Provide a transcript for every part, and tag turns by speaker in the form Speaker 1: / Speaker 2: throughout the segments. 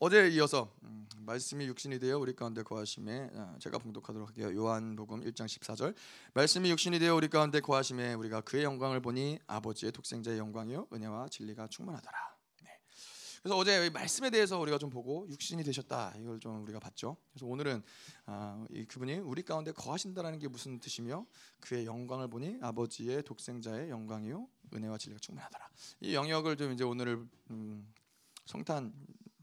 Speaker 1: 어제 이어서 음, 말씀이 육신이 되어 우리 가운데 거하심에 아, 제가 봉독하도록 할게요. 요한복음 1장 14절 말씀이 육신이 되어 우리 가운데 거하심에 우리가 그의 영광을 보니 아버지의 독생자의 영광이요 은혜와 진리가 충만하더라. 네. 그래서 어제 말씀에 대해서 우리가 좀 보고 육신이 되셨다 이걸 좀 우리가 봤죠. 그래서 오늘은 아, 이 그분이 우리 가운데 거하신다라는 게 무슨 뜻이며 그의 영광을 보니 아버지의 독생자의 영광이요 은혜와 진리가 충만하더라. 이 영역을 좀 이제 오늘을 음, 성탄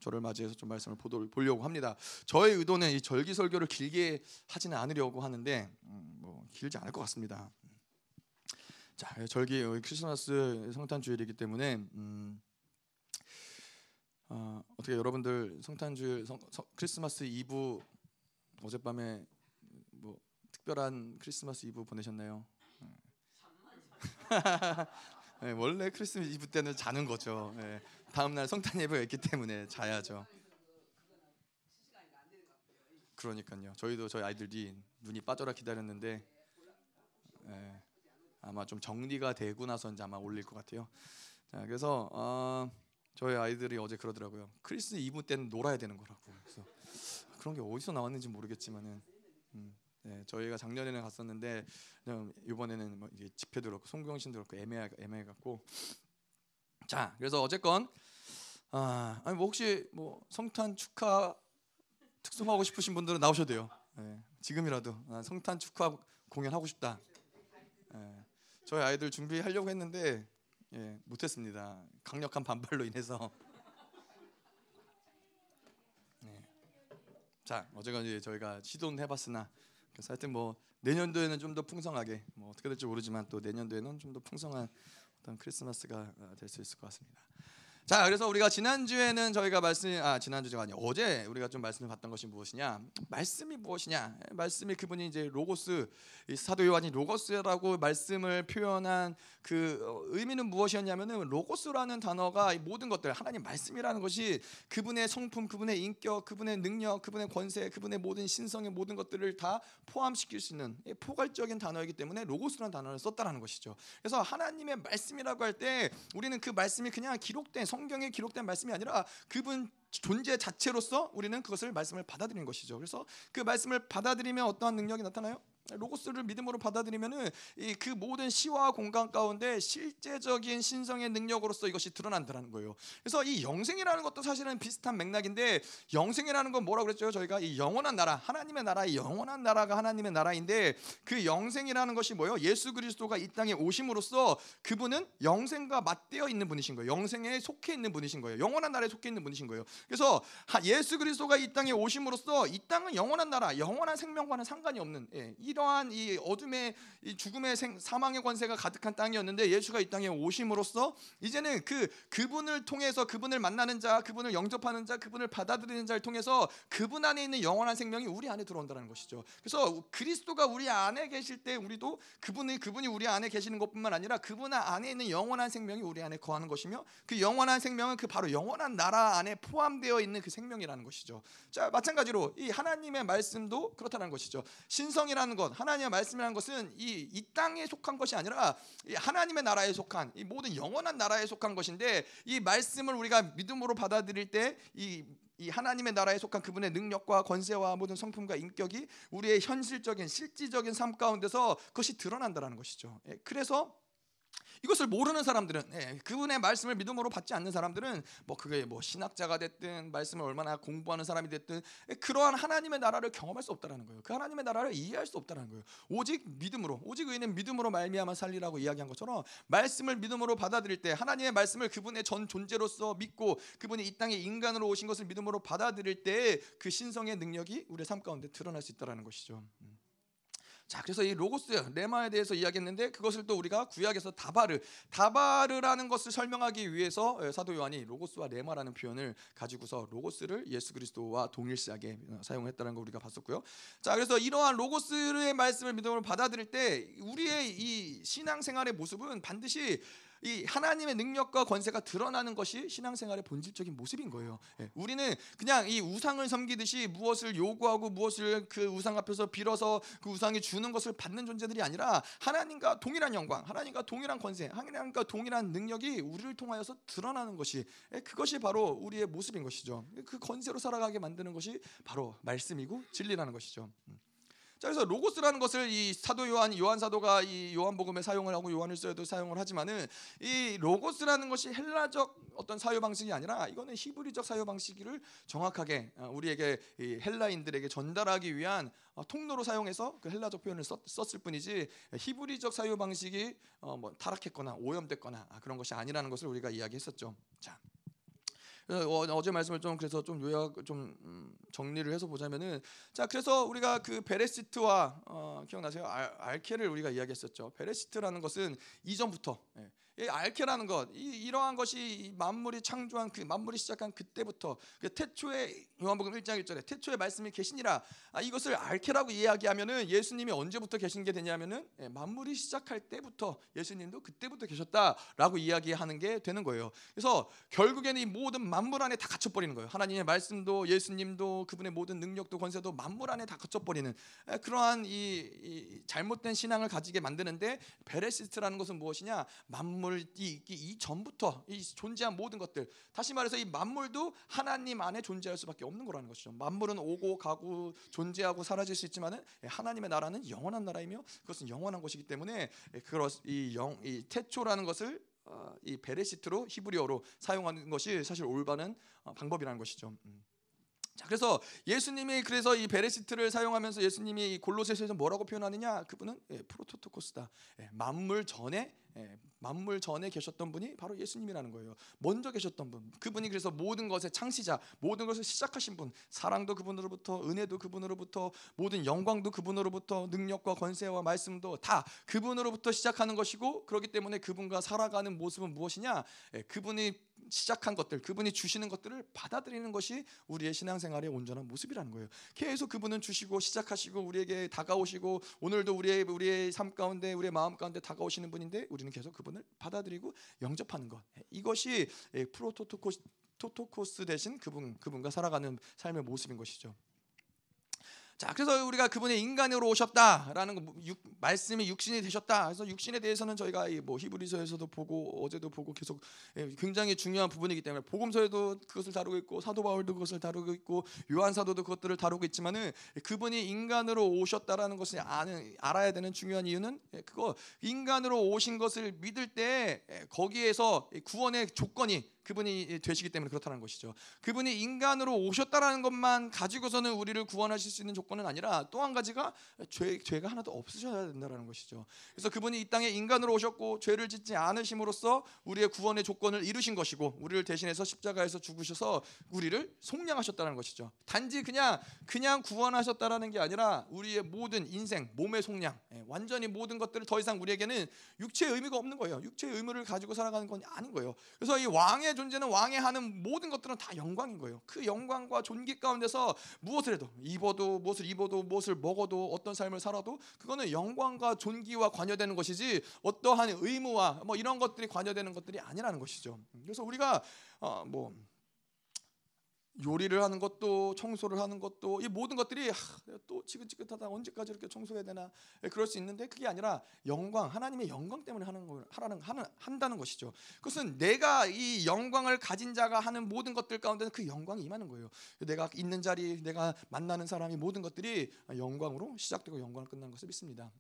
Speaker 1: 저를 맞이해서 좀 말씀을 보려고 합니다. 저의 의도는 이 절기 설교를 길게 하지는 않으려고 하는데 음, 뭐 길지 않을 것 같습니다. 자, 절기 크리스마스 성탄 주일이기 때문에 음, 어, 떻게 여러분들 성탄 주일 성, 성, 크리스마스 이브 어젯밤에 뭐 특별한 크리스마스 이브 보내셨나요? 네, 원래 크리스마스 이브 때는 자는 거죠. 네. 다음 날 성탄 예배가 있기 때문에 자야죠. 그러니까요. 저희도 저희 아이들이 눈이 빠져라 기다렸는데 예, 아마 좀 정리가 되고 나서 이제 아마 올릴 것 같아요. 자, 그래서 어, 저희 아이들이 어제 그러더라고요. 크리스 이브 때는 놀아야 되는 거라고. 그래서 그런 게 어디서 나왔는지 모르겠지만은 음, 네, 저희가 작년에는 갔었는데 이번에는 뭐 집회도 그렇고 송경신도 그렇고 애매해 애매해 갖고 자, 그래서 어쨌건 아, 아니 뭐 혹시 뭐 성탄 축하 특송하고 싶으신 분들은 나오셔도 돼요. 네, 지금이라도 아, 성탄 축하 공연 하고 싶다. 네, 저희 아이들 준비하려고 했는데 예, 못했습니다. 강력한 반발로 인해서. 네. 자, 어제가 이제 저희가 시도는 해봤으나 그래서 하여튼 뭐 내년도에는 좀 더 풍성하게 뭐 어떻게 될지 모르지만 또 내년도에는 좀 더 풍성한 어떤 크리스마스가 어, 될수 있을 것 같습니다. 자, 그래서 우리가 지난 주에는 저희가 말씀 아 지난 주가 아니 어제 우리가 좀 말씀을 봤던 것이 무엇이냐? 말씀이 무엇이냐? 말씀이 그분이 이제 로고스 사도 요한이 로고스라고 말씀을 표현한 그 어, 의미는 무엇이었냐면은 로고스라는 단어가 모든 것들 하나님 말씀이라는 것이 그분의 성품, 그분의 인격, 그분의 능력, 그분의 권세, 그분의 모든 신성의 모든 것들을 다 포함시킬 수 있는 포괄적인 단어이기 때문에 로고스라는 단어를 썼다라는 것이죠. 그래서 하나님의 말씀이라고 할 때 우리는 그 말씀이 그냥 기록된 성경에 기록된 말씀이 아니라 그분 존재 자체로서 우리는 그것을 말씀을 받아들이는 것이죠. 그래서 그 말씀을 받아들이면 어떠한 능력이 나타나요? 로고스를 믿음으로 받아들이면은 그 모든 시와 공간 가운데 실제적인 신성의 능력으로서 이것이 드러난다는 거예요. 그래서 이 영생이라는 것도 사실은 비슷한 맥락인데 영생이라는 건 뭐라고 그랬죠? 저희가 이 영원한 나라, 하나님의 나라, 이 영원한 나라가 하나님의 나라인데 그 영생이라는 것이 뭐예요? 예수 그리스도가 이 땅에 오심으로써 그분은 영생과 맞대어 있는 분이신 거예요. 영생에 속해 있는 분이신 거예요. 영원한 나라에 속해 있는 분이신 거예요. 그래서 예수 그리스도가 이 땅에 오심으로써 이 땅은 영원한 나라, 영원한 생명과는 상관이 없는 예, 이 이러한 이 어둠의 이 죽음의 생, 사망의 권세가 가득한 땅이었는데 예수가 이 땅에 오심으로써 이제는 그 그분을 통해서 그분을 만나는 자, 그분을 영접하는 자, 그분을 받아들이는 자를 통해서 그분 안에 있는 영원한 생명이 우리 안에 들어온다는 것이죠. 그래서 그리스도가 우리 안에 계실 때 우리도 그분이 그분이 우리 안에 계시는 것뿐만 아니라 그분 안에 있는 영원한 생명이 우리 안에 거하는 것이며 그 영원한 생명은 그 바로 영원한 나라 안에 포함되어 있는 그 생명이라는 것이죠. 자, 마찬가지로 이 하나님의 말씀도 그렇다는 것이죠. 신성이라는 것 것, 하나님의 말씀이라는 것은 이, 이 땅에 속한 것이 아니라 하나님의 나라에 속한 이 모든 영원한 나라에 속한 것인데 이 말씀을 우리가 믿음으로 받아들일 때이 이 하나님의 나라에 속한 그분의 능력과 권세와 모든 성품과 인격이 우리의 현실적인 실질적인 삶 가운데서 그것이 드러난다는 것이죠. 예, 그래서 이것을 모르는 사람들은 예, 그분의 말씀을 믿음으로 받지 않는 사람들은 뭐 그게 뭐 신학자가 됐든 말씀을 얼마나 공부하는 사람이 됐든 예, 그러한 하나님의 나라를 경험할 수 없다라는 거예요. 그 하나님의 나라를 이해할 수 없다라는 거예요. 오직 믿음으로 오직 의인은 믿음으로 말미암아 살리라고 이야기한 것처럼 말씀을 믿음으로 받아들일 때 하나님의 말씀을 그분의 전 존재로서 믿고 그분이 이 땅에 인간으로 오신 것을 믿음으로 받아들일 때 그 신성의 능력이 우리의 삶 가운데 드러날 수 있다라는 것이죠. 음. 자, 그래서 이 로고스 레마에 대해서 이야기했는데 그것을 또 우리가 구약에서 다바르, 다바르라는 것을 설명하기 위해서 예, 사도 요한이 로고스와 레마라는 표현을 가지고서 로고스를 예수 그리스도와 동일시하게 사용했다는 걸 우리가 봤었고요. 자, 그래서 이러한 로고스의 말씀을 믿음으로 받아들일 때 우리의 이 신앙생활의 모습은 반드시 이 하나님의 능력과 권세가 드러나는 것이 신앙생활의 본질적인 모습인 거예요. 예, 우리는 그냥 이 우상을 섬기듯이 무엇을 요구하고 무엇을 그 우상 앞에서 빌어서 그 우상이 주는 것을 받는 존재들이 아니라 하나님과 동일한 영광, 하나님과 동일한 권세, 하나님과 동일한 능력이 우리를 통하여서 드러나는 것이 예, 그것이 바로 우리의 모습인 것이죠. 그 권세로 살아가게 만드는 것이 바로 말씀이고 진리라는 것이죠. 음. 자 그래서 로고스라는 것을 이 사도 요한 요한 사도가 이 요한복음에 사용을 하고 요한일서에도 사용을 하지만은 이 로고스라는 것이 헬라적 어떤 사유 방식이 아니라 이거는 히브리적 사유 방식을 정확하게 어, 우리에게 헬라인들에게 전달하기 위한 어, 통로로 사용해서 그 헬라적 표현을 썼, 을 뿐이지 히브리적 사유 방식이 어, 뭐 타락했거나 오염됐거나 아, 그런 것이 아니라는 것을 우리가 이야기했었죠. 자. 어, 제 말씀을 좀 그래서 좀 요약 좀 음, 정리를 해서 보자면은 자 그래서 우리가 그 베레시트와 어, 기억나세요? 알, 알케를 우리가 이야기했었죠. 베레시트라는 것은 이전부터 예. 이 알케라는 것, 이, 러한 것이 만물이 창조한 그 만물이 시작한 그때부터 그 태초에 요한복음 1장 1절에 태초에 말씀이 계시니라. 아, 이것을 알케라고 이야기하면은 예수님이 언제부터 계신 게 되냐면은 예, 만물이 시작할 때부터 예수님도 그때부터 계셨다라고 이야기하는 게 되는 거예요. 그래서 결국에는 이 모든 만물 안에 다 갇혀 버리는 거예요. 하나님의 말씀도 예수님도 그분의 모든 능력도 권세도 만물 안에 다 갇혀 버리는 예, 그러한 이, 이 잘못된 신앙을 가지게 만드는데 베레시트라는 것은 무엇이냐? 만물 만물 이, 이 전부터 이 존재한 모든 것들 다시 말해서 이 만물도 하나님 안에 존재할 수밖에 없는 거라는 것이죠. 만물은 오고 가고 존재하고 사라질 수 있지만은 예, 하나님의 나라는 영원한 나라이며 그것은 영원한 것이기 때문에 예, 그이 영이 태초라는 것을 어, 이 베레시트로 히브리어로 사용하는 것이 사실 올바른 어, 방법이라는 것이죠. 음. 자, 그래서 예수님이 그래서 이 베레시트를 사용하면서 예수님이 골로새서에서 뭐라고 표현하느냐? 그분은 예, 프로토토코스다. 예, 만물 전에 예, 만물 전에 계셨던 분이 바로 예수님이라는 거예요. 먼저 계셨던 분. 그분이 그래서 모든 것의 창시자, 모든 것을 시작하신 분. 사랑도 그분으로부터, 은혜도 그분으로부터, 모든 영광도 그분으로부터, 능력과 권세와 말씀도 다 그분으로부터 시작하는 것이고 그렇기 때문에 그분과 살아가는 모습은 무엇이냐? 예, 그분이 시작한 것들, 그분이 주시는 것들을 받아들이는 것이 우리의 신앙생활의 온전한 모습이라는 거예요. 계속 그분은 주시고 시작하시고 우리에게 다가오시고 오늘도 우리의 우리의 삶 가운데 우리의 마음 가운데 다가오시는 분인데 우리는 계속 그분을 받아들이고 영접하는 것. 이것이 프로토토코스 대신 그분 그분과 살아가는 삶의 모습인 것이죠. 자, 그래서 우리가 그분의 인간으로 오셨다라는 말씀이 육신이 되셨다. 그래서 육신에 대해서는 저희가 뭐 히브리서에서도 보고 어제도 보고 계속 예, 굉장히 중요한 부분이기 때문에 복음서에도 그것을 다루고 있고 사도 바울도 그것을 다루고 있고 요한 사도도 그것들을 다루고 있지만은 그분이 인간으로 오셨다라는 것을 아는 알아야 되는 중요한 이유는 예, 그거 인간으로 오신 것을 믿을 때 예, 거기에서 구원의 조건이 그분이 되시기 때문에 그렇다는 것이죠. 그분이 인간으로 오셨다라는 것만 가지고서는 우리를 구원하실 수 있는 조건은 아니라 또 한 가지가 죄, 죄가 하나도 없으셔야 된다는 것이죠. 그래서 그분이 이 땅에 인간으로 오셨고 죄를 짓지 않으심으로써 우리의 구원의 조건을 이루신 것이고 우리를 대신해서 십자가에서 죽으셔서 우리를 속량하셨다는 것이죠. 단지 그냥 그냥 구원하셨다라는 게 아니라 우리의 모든 인생, 몸의 속량, 예, 완전히 모든 것들을 더 이상 우리에게는 육체의 의미가 없는 거예요. 육체의 의무를 가지고 살아가는 건 아닌 거예요. 그래서 이 왕의 존재는 왕의 하는 모든 것들은 다 영광인 거예요. 그 영광과 존귀 가운데서 무엇을 해도 입어도 무엇을 입어도 무엇을 먹어도 어떤 삶을 살아도 그거는 영광과 존귀와 관여되는 것이지 어떠한 의무와 뭐 이런 것들이 관여되는 것들이 아니라는 것이죠. 그래서 우리가 어 뭐 요리를 하는 것도 청소를 하는 것도 이 모든 것들이 하, 또 지긋지긋하다 언제까지 이렇게 청소해야 되나 예, 그럴 수 있는데 그게 아니라 영광 하나님의 영광 때문에 하는 걸 하라는 하는 한다는 것이죠. 그것은 내가 이 영광을 가진 자가 하는 모든 것들 가운데는 그 영광이 임하는 거예요. 내가 있는 자리, 내가 만나는 사람이 모든 것들이 영광으로 시작되고 영광을 끝난 것을 믿습니다.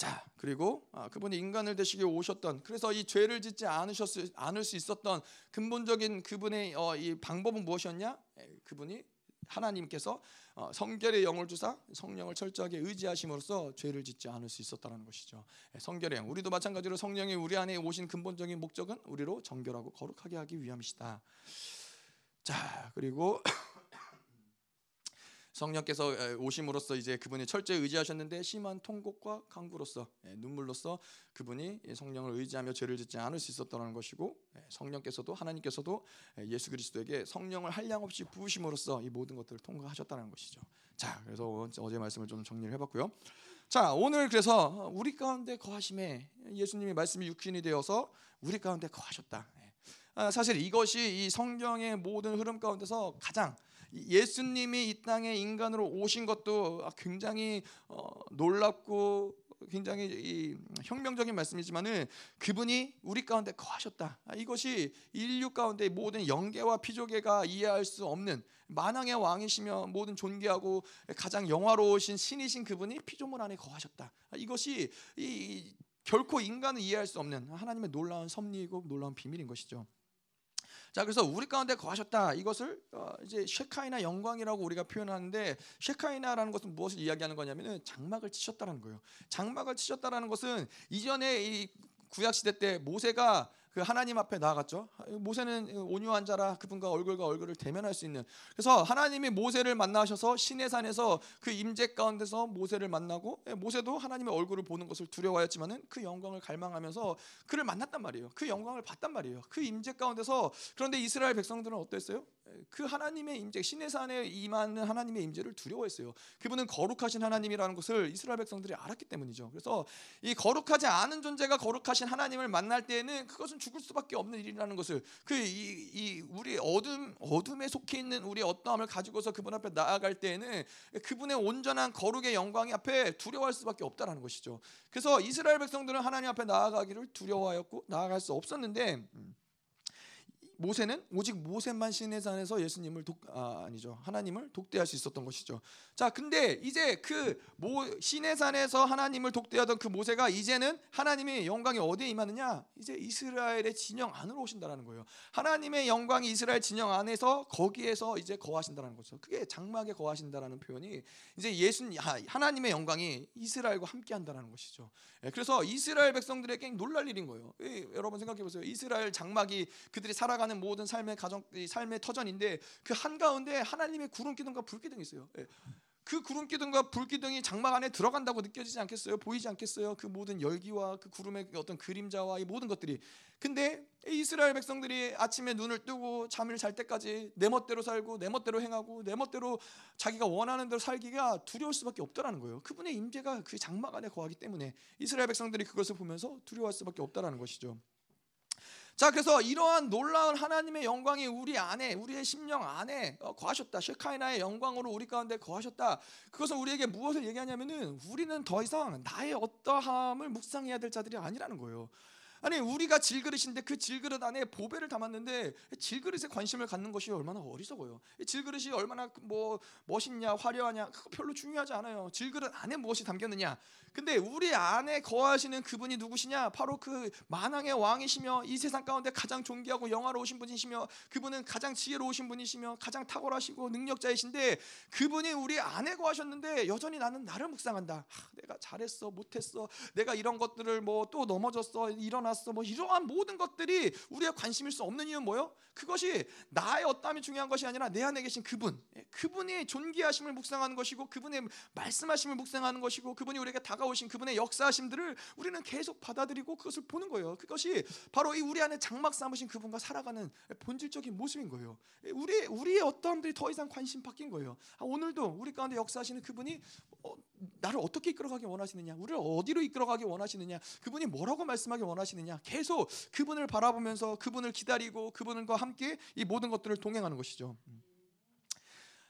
Speaker 1: 자 그리고 아, 그분이 인간을 되시기 오셨던 그래서 이 죄를 짓지 않으셨을 않을 수 있었던 근본적인 그분의 어, 이 방법은 무엇이었냐? 그분이 하나님께서 어, 성결의 영을 주사 성령을 철저하게 의지하심으로써 죄를 짓지 않을 수 있었다는 것이죠. 성결의 영. 우리도 마찬가지로 성령이 우리 안에 오신 근본적인 목적은 우리로 정결하고 거룩하게 하기 위함이시다. 자 그리고 성령께서 오심으로써 이제 그분이 철저히 의지하셨는데 심한 통곡과 강구로서 눈물로써 그분이 성령을 의지하며 죄를 짓지 않을 수 있었다는 것이고 성령께서도 하나님께서도 예수 그리스도에게 성령을 한량 없이 부으심으로써 이 모든 것들을 통과하셨다는 것이죠. 자, 그래서 어제 말씀을 좀 정리를 해봤고요. 자 오늘 그래서 우리 가운데 거하심에 예수님의 말씀이 육신이 되어서 우리 가운데 거하셨다. 아, 사실 이것이 이 성경의 모든 흐름 가운데서 가장 예수님이 이 땅에 인간으로 오신 것도 굉장히 어, 놀랍고 굉장히 혁명적인 말씀이지만은 그분이 우리 가운데 거하셨다. 아, 이것이 인류 가운데 모든 영계와 피조계가 이해할 수 없는 만왕의 왕이시며 모든 존귀하고 가장 영화로우신 신이신 그분이 피조물 안에 거하셨다. 아, 이것이 이, 결코 인간은 이해할 수 없는 하나님의 놀라운 섭리이고 놀라운 비밀인 것이죠. 자 그래서 우리 가운데 거하셨다 이것을 어, 이제 쉐카이나 영광이라고 우리가 표현하는데 쉐카이나라는 것은 무엇을 이야기하는 거냐면은 장막을 치셨다는 거예요. 장막을 치셨다라는 것은 이전에 이 구약 시대 때 모세가 그 하나님 앞에 나아갔죠. 모세는 온유한 자라 그분과 얼굴과 얼굴을 대면할 수 있는. 그래서 하나님이 모세를 만나셔서 시내 산에서 그 임재 가운데서 모세를 만나고 예, 모세도 하나님의 얼굴을 보는 것을 두려워하였지만은 그 영광을 갈망하면서 그를 만났단 말이에요. 그 영광을 봤단 말이에요. 그 임재 가운데서 그런데 이스라엘 백성들은 어땠어요? 그 하나님의 임재 신의 산에 임하는 하나님의 임재를 두려워했어요. 그분은 거룩하신 하나님이라는 것을 이스라엘 백성들이 알았기 때문이죠. 그래서 이 거룩하지 않은 존재가 거룩하신 하나님을 만날 때에는 그것은 죽을 수밖에 없는 일이라는 것을 그이 우리 어둠 어둠에 속해 있는 우리 어떠함을 가지고서 그분 앞에 나아갈 때에는 그분의 온전한 거룩의 영광이 앞에 두려워할 수밖에 없다라는 것이죠. 그래서 이스라엘 백성들은 하나님 앞에 나아가기를 두려워하였고 나아갈 수 없었는데 음. 모세는 오직 모세만 신의 산에서 예수님을 독 아, 아니죠 하나님을 독대할 수 있었던 것이죠. 자, 근데 이제 그 모, 신의 산에서 하나님을 독대하던 그 모세가 이제는 하나님의 영광이 어디에 임하느냐? 이제 이스라엘의 진영 안으로 오신다라는 거예요. 하나님의 영광이 이스라엘 진영 안에서 거기에서 이제 거하신다라는 거죠. 그게 장막에 거하신다라는 표현이 이제 예수 하나님의 영광이 이스라엘과 함께한다라는 것이죠. 예, 그래서 이스라엘 백성들에게 놀랄 일인 거예요. 여러분 생각해 보세요. 이스라엘 장막이 그들이 살아가는 살아가는 모든 삶의 가정 삶의 터전인데 그 한 가운데 하나님의 구름 기둥과 불 기둥이 있어요. 예. 그 구름 기둥과 불 기둥이 장막 안에 들어간다고 느껴지지 않겠어요? 보이지 않겠어요? 그 모든 열기와 그 구름의 어떤 그림자와 이 모든 것들이. 근데 이스라엘 백성들이 아침에 눈을 뜨고 잠을 잘 때까지 내 멋대로 살고 내 멋대로 행하고 내 멋대로 자기가 원하는 대로 살기가 두려울 수밖에 없다라는 거예요. 그분의 임재가 그 장막 안에 거하기 때문에 이스라엘 백성들이 그것을 보면서 두려워할 수밖에 없다라는 것이죠. 자, 그래서 이러한 놀라운 하나님의 영광이 우리 안에, 우리의 심령 안에 어, 거하셨다. 쉐카이나의 영광으로 우리 가운데 거하셨다. 그것은 우리에게 무엇을 얘기하냐면은 우리는 더 이상 나의 어떠함을 묵상해야 될 자들이 아니라는 거예요. 아니 우리가 질그릇인데 그 질그릇 안에 보배를 담았는데 질그릇에 관심을 갖는 것이 얼마나 어리석어요. 질그릇이 얼마나 뭐 멋있냐 화려하냐 그거 별로 중요하지 않아요. 질그릇 안에 무엇이 담겼느냐. 근데 우리 안에 거하시는 그분이 누구시냐? 바로 그 만왕의 왕이시며 이 세상 가운데 가장 존귀하고 영화로우신 분이시며 그분은 가장 지혜로우신 분이시며 가장 탁월하시고 능력자이신데 그분이 우리 안에 거하셨는데 여전히 나는 나를 묵상한다. 아, 내가 잘했어, 못했어, 내가 이런 것들을 뭐 또 넘어졌어, 일어났어, 뭐 이러한 모든 것들이 우리의 관심일 수 없는 이유는 뭐요? 그것이 나의 어떠함이 중요한 것이 아니라 내 안에 계신 그분, 예, 그분이 존귀하심을 묵상하는 것이고 그분의 말씀하심을 묵상하는 것이고 그분이 우리에게 다 다가오신 그분의 역사하심들을 우리는 계속 받아들이고 그것을 보는 거예요. 그것이 바로 이 우리 안에 장막 삼으신 그분과 살아가는 본질적인 모습인 거예요. 우리 우리의 어떠함들이 더 이상 관심 바뀐 거예요. 아, 오늘도 우리 가운데 역사하시는 그분이 어, 나를 어떻게 이끌어가기 원하시느냐, 우리를 어디로 이끌어가기 원하시느냐, 그분이 뭐라고 말씀하기 원하시느냐, 계속 그분을 바라보면서 그분을 기다리고 그분과 함께 이 모든 것들을 동행하는 것이죠.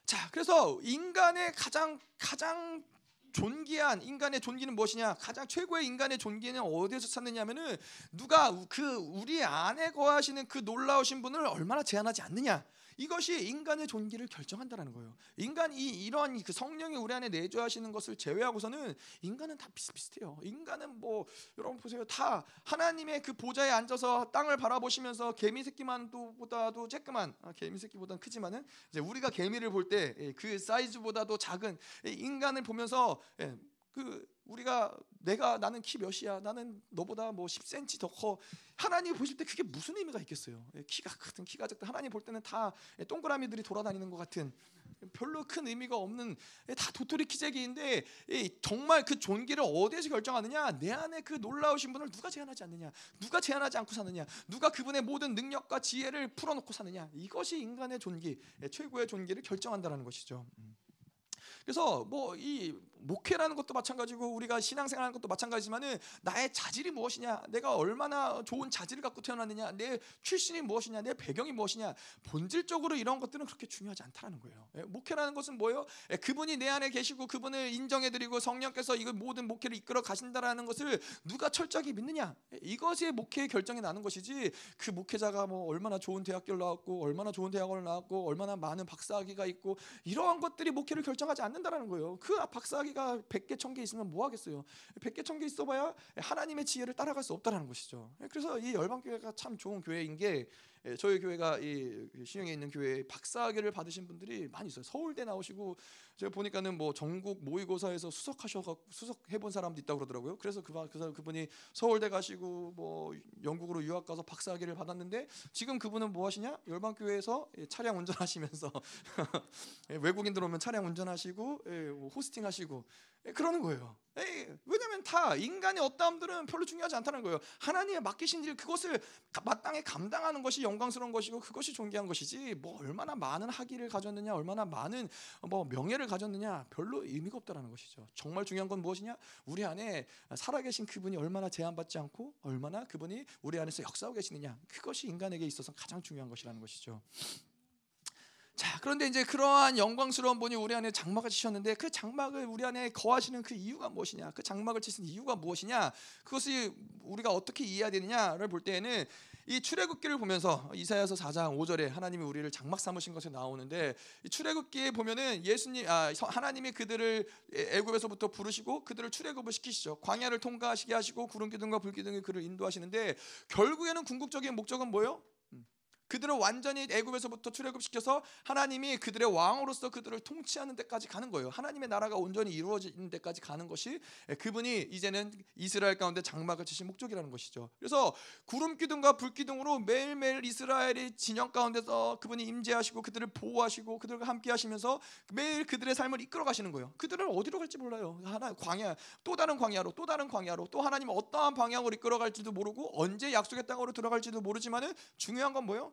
Speaker 1: 자, 그래서 인간의 가장 가장 존귀한 인간의 존귀는 무엇이냐? 가장 최고의 인간의 존귀는 어디에서 찾느냐면은 누가 그 우리 안에 거하시는 그 놀라우신 분을 얼마나 제한하지 않느냐. 이것이 인간의 존귀를 결정한다라는 거예요. 인간이 이러한 그 성령이 우리 안에 내주하시는 것을 제외하고서는 인간은 다 비슷비슷해요. 인간은 뭐 여러분 보세요. 다 하나님의 그 보좌에 앉아서 땅을 바라보시면서 개미 새끼만도 보다도 쬐끄만 아, 개미 새끼보다는 크지만은 이제 우리가 개미를 볼 때 그 사이즈보다도 작은 인간을 보면서 예, 그 우리가 내가 나는 키 몇이야? 나는 너보다 뭐 10cm 더 커. 하나님 보실 때 그게 무슨 의미가 있겠어요? 예, 키가 크든 키가 작든 하나님 볼 때는 다 동그라미들이 돌아다니는 것 같은 별로 큰 의미가 없는 예, 다 도토리 키재기인데 정말 그 존귀를 어디에서 결정하느냐? 내 안에 그 놀라우신 분을 누가 제한하지 않느냐? 누가 제한하지 않고 사느냐? 누가 그분의 모든 능력과 지혜를 풀어놓고 사느냐? 이것이 인간의 존귀 예, 최고의 존귀를 결정한다는 것이죠. 음. 그래서 뭐 이 목회라는 것도 마찬가지고 우리가 신앙생활하는 것도 마찬가지지만은 나의 자질이 무엇이냐, 내가 얼마나 좋은 자질을 갖고 태어났느냐, 내 출신이 무엇이냐, 내 배경이 무엇이냐, 본질적으로 이런 것들은 그렇게 중요하지 않다라는 거예요. 예, 목회라는 것은 뭐예요? 예, 그분이 내 안에 계시고 그분을 인정해드리고 성령께서 이거 모든 목회를 이끌어 가신다라는 것을 누가 철저하게 믿느냐, 예, 이것이 목회의 결정이 나는 것이지 그 목회자가 뭐 얼마나 좋은 대학교를 나왔고 얼마나 좋은 대학원을 나왔고 얼마나 많은 박사학위가 있고 이러한 것들이 목회를 결정하지 않 는다라는 거예요. 그 박사학위가 100개, 1000개 있으면 뭐 하겠어요? 100개, 1000개 있어 봐야 하나님의 지혜를 따라갈 수 없다라는 것이죠. 그래서 이 열방교회가 참 좋은 교회인 게 예, 저희 교회가 이 신영에 있는 교회에 박사학위를 받으신 분들이 많이 있어요. 서울대 나오시고 제가 보니까는 뭐 전국 모의고사에서 수석하셔갖고 수석해 본 사람도 있다고 그러더라고요. 그래서 그, 그 그분이 서울대 가시고 뭐 영국으로 유학 가서 박사학위를 받았는데 지금 그분은 뭐 하시냐? 열방교회에서 차량 운전하시면서 예, 외국인들 오면 차량 운전하시고 예, 뭐 호스팅하시고 그러는 거예요. 왜냐하면 다 인간의 어떠함들은 별로 중요하지 않다는 거예요. 하나님의 맡기신 일 그것을 마땅히 감당하는 것이 영광스러운 것이고 그것이 존귀한 것이지 뭐 얼마나 많은 학위를 가졌느냐 얼마나 많은 뭐 명예를 가졌느냐 별로 의미가 없다라는 것이죠. 정말 중요한 건 무엇이냐? 우리 안에 살아계신 그분이 얼마나 제한받지 않고 얼마나 그분이 우리 안에서 역사하고 계시느냐 그것이 인간에게 있어서 가장 중요한 것이라는 것이죠. 자, 그런데 이제 그러한 영광스러운 분이 우리 안에 장막을 치셨는데 그 장막을 우리 안에 거하시는 그 이유가 무엇이냐? 그 장막을 치신 이유가 무엇이냐? 그것이 우리가 어떻게 이해해야 되느냐를 볼 때에는 이 출애굽기를 보면서 이사야서 4장 5절에 하나님이 우리를 장막 삼으신 것에 나오는데 이 출애굽기에 보면은 예수님 아 하나님이 그들을 애굽에서부터 부르시고 그들을 출애굽을 시키시죠. 광야를 통과하시게 하시고 구름 기둥과 불 기둥이 그를 인도하시는데 결국에는 궁극적인 목적은 뭐예요? 그들을 완전히 애굽에서부터 출애굽시켜서 하나님이 그들의 왕으로서 그들을 통치하는 데까지 가는 거예요. 하나님의 나라가 온전히 이루어지는 데까지 가는 것이 그분이 이제는 이스라엘 가운데 장막을 치신 목적이라는 것이죠. 그래서 구름 기둥과 불 기둥으로 매일매일 이스라엘의 진영 가운데서 그분이 임재하시고 그들을 보호하시고 그들과 함께 하시면서 매일 그들의 삶을 이끌어 가시는 거예요. 그들을 어디로 갈지 몰라요. 하나 광야 또 다른 광야로 또 다른 광야로 또 하나님 어떠한 방향으로 이끌어 갈지도 모르고 언제 약속의 땅으로 들어갈지도 모르지만은 중요한 건 뭐예요?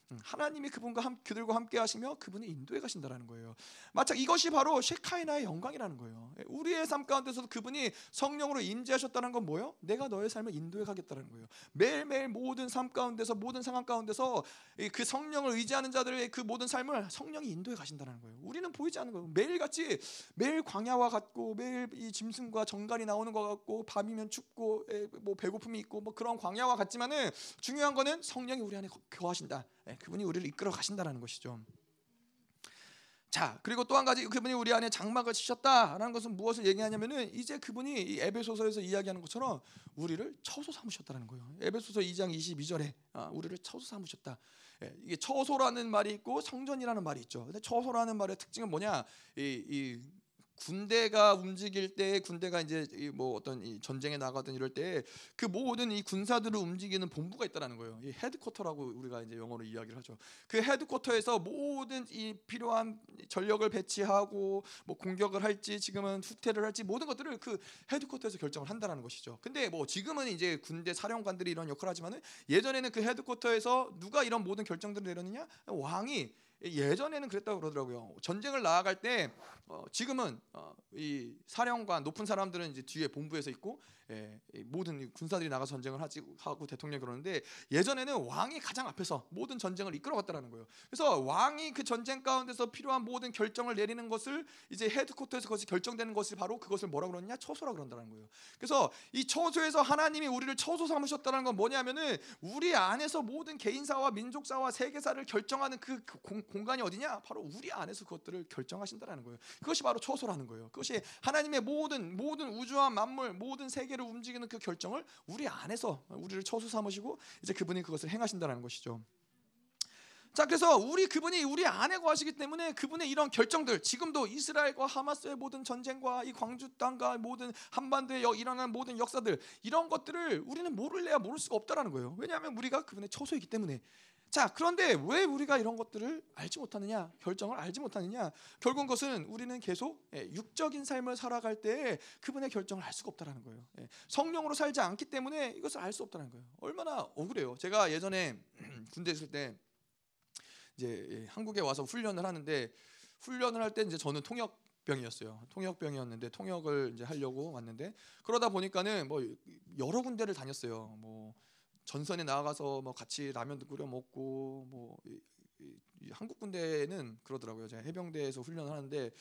Speaker 1: 음, 하나님이 그분과 함, 그들과 함께 하시며 그분이 인도해 가신다라는 거예요. 마찬 이것이 바로 셰카이나의 영광이라는 거예요. 예, 우리의 삶 가운데서도 그분이 성령으로 임재하셨다는 건 뭐예요? 내가 너의 삶을 인도해 가겠다는 거예요. 매일매일 모든 삶 가운데서 모든 상황 가운데서 그 성령을 의지하는 자들의 그 모든 삶을 성령이 인도해 가신다는 거예요. 우리는 보이지 않는 거예요. 매일같이 매일 광야와 같고 매일 이 짐승과 정갈이 나오는 것 같고 밤이면 춥고 예, 뭐 배고픔이 있고 뭐 그런 광야와 같지만은 중요한 거는 성령이 우리 안에 거하신다. 예, 그분이 우리를 이끌어 가신다라는 것이죠. 자 그리고 또 한 가지 그분이 우리 안에 장막을 치셨다라는 것은 무엇을 얘기하냐면은 이제 그분이 에베소서에서 이야기하는 것처럼 우리를 처소 삼으셨다는 거예요. 에베소서 2장 22절에 아, 우리를 처소 삼으셨다. 예, 이게 처소라는 말이 있고 성전이라는 말이 있죠. 근데 처소라는 말의 특징은 뭐냐? 이, 이 군대가 움직일 때 군대가 이제 뭐 어떤 전쟁에 나가든 이럴 때 그 모든 이 군사들을 움직이는 본부가 있다라는 거예요. 이 headquarter라고 우리가 이제 영어로 이야기를 하죠. 그 headquarter에서 모든 이 필요한 전력을 배치하고 뭐 공격을 할지 지금은 후퇴를 할지 모든 것들을 그 headquarter에서 결정을 한다라는 것이죠. 근데 뭐 지금은 이제 군대 사령관들이 이런 역할을 하지만은 예전에는 그 headquarter에서 누가 이런 모든 결정들을 내렸느냐? 왕이 예전에는 그랬다고 그러더라고요. 전쟁을 나아갈 때 어, 지금은 어, 이 사령관 높은 사람들은 이제 뒤에 본부에서 있고 예, 모든 군사들이 나가 전쟁을 하지 하고 대통령이 그러는데 예전에는 왕이 가장 앞에서 모든 전쟁을 이끌어갔다라는 거예요. 그래서 왕이 그 전쟁 가운데서 필요한 모든 결정을 내리는 것을 이제 헤드쿼터에서 그것이 결정되는 것을 바로 그것을 뭐라 그러느냐 처소라 그런다는 거예요. 그래서 이 처소에서 하나님이 우리를 처소 삼으셨다는 건 뭐냐면은 우리 안에서 모든 개인사와 민족사와 세계사를 결정하는 그 공, 공간이 어디냐? 바로 우리 안에서 그것들을 결정하신다라는 거예요. 그것이 바로 처소라는 거예요. 그것이 하나님의 모든 모든 우주와 만물 모든 세계를 움직이는 그 결정을 우리 안에서 우리를 처소 삼으시고 이제 그분이 그것을 행하신다라는 것이죠. 자, 그래서 우리 그분이 우리 안에 거하시기 때문에 그분의 이런 결정들, 지금도 이스라엘과 하마스의 모든 전쟁과 이 광주 땅과 모든 한반도에 일어나는 모든 역사들 이런 것들을 우리는 모를래야 모를 수가 없다라는 거예요. 왜냐하면 우리가 그분의 처소이기 때문에 자, 그런데 왜 우리가 이런 것들을 알지 못하느냐? 결정을 알지 못하느냐? 결국 그것은 우리는 계속 예, 육적인 삶을 살아갈 때 그분의 결정을 알 수가 없다라는 거예요. 예, 성령으로 살지 않기 때문에 이것을 알 수 없다는 거예요. 얼마나 억울해요. 제가 예전에 군대 있을 때 이제 예, 한국에 와서 훈련을 하는데 훈련을 할 때 이제 저는 통역 병이었어요. 통역병이었는데 통역을 이제 하려고 왔는데 그러다 보니까는 뭐 여러 군데를 다녔어요. 뭐 전선에 나가서 뭐 같이 라면도 끓여 먹고 뭐 한국 군대는 그러더라고요. 제가 해병대에서 훈련을 하는데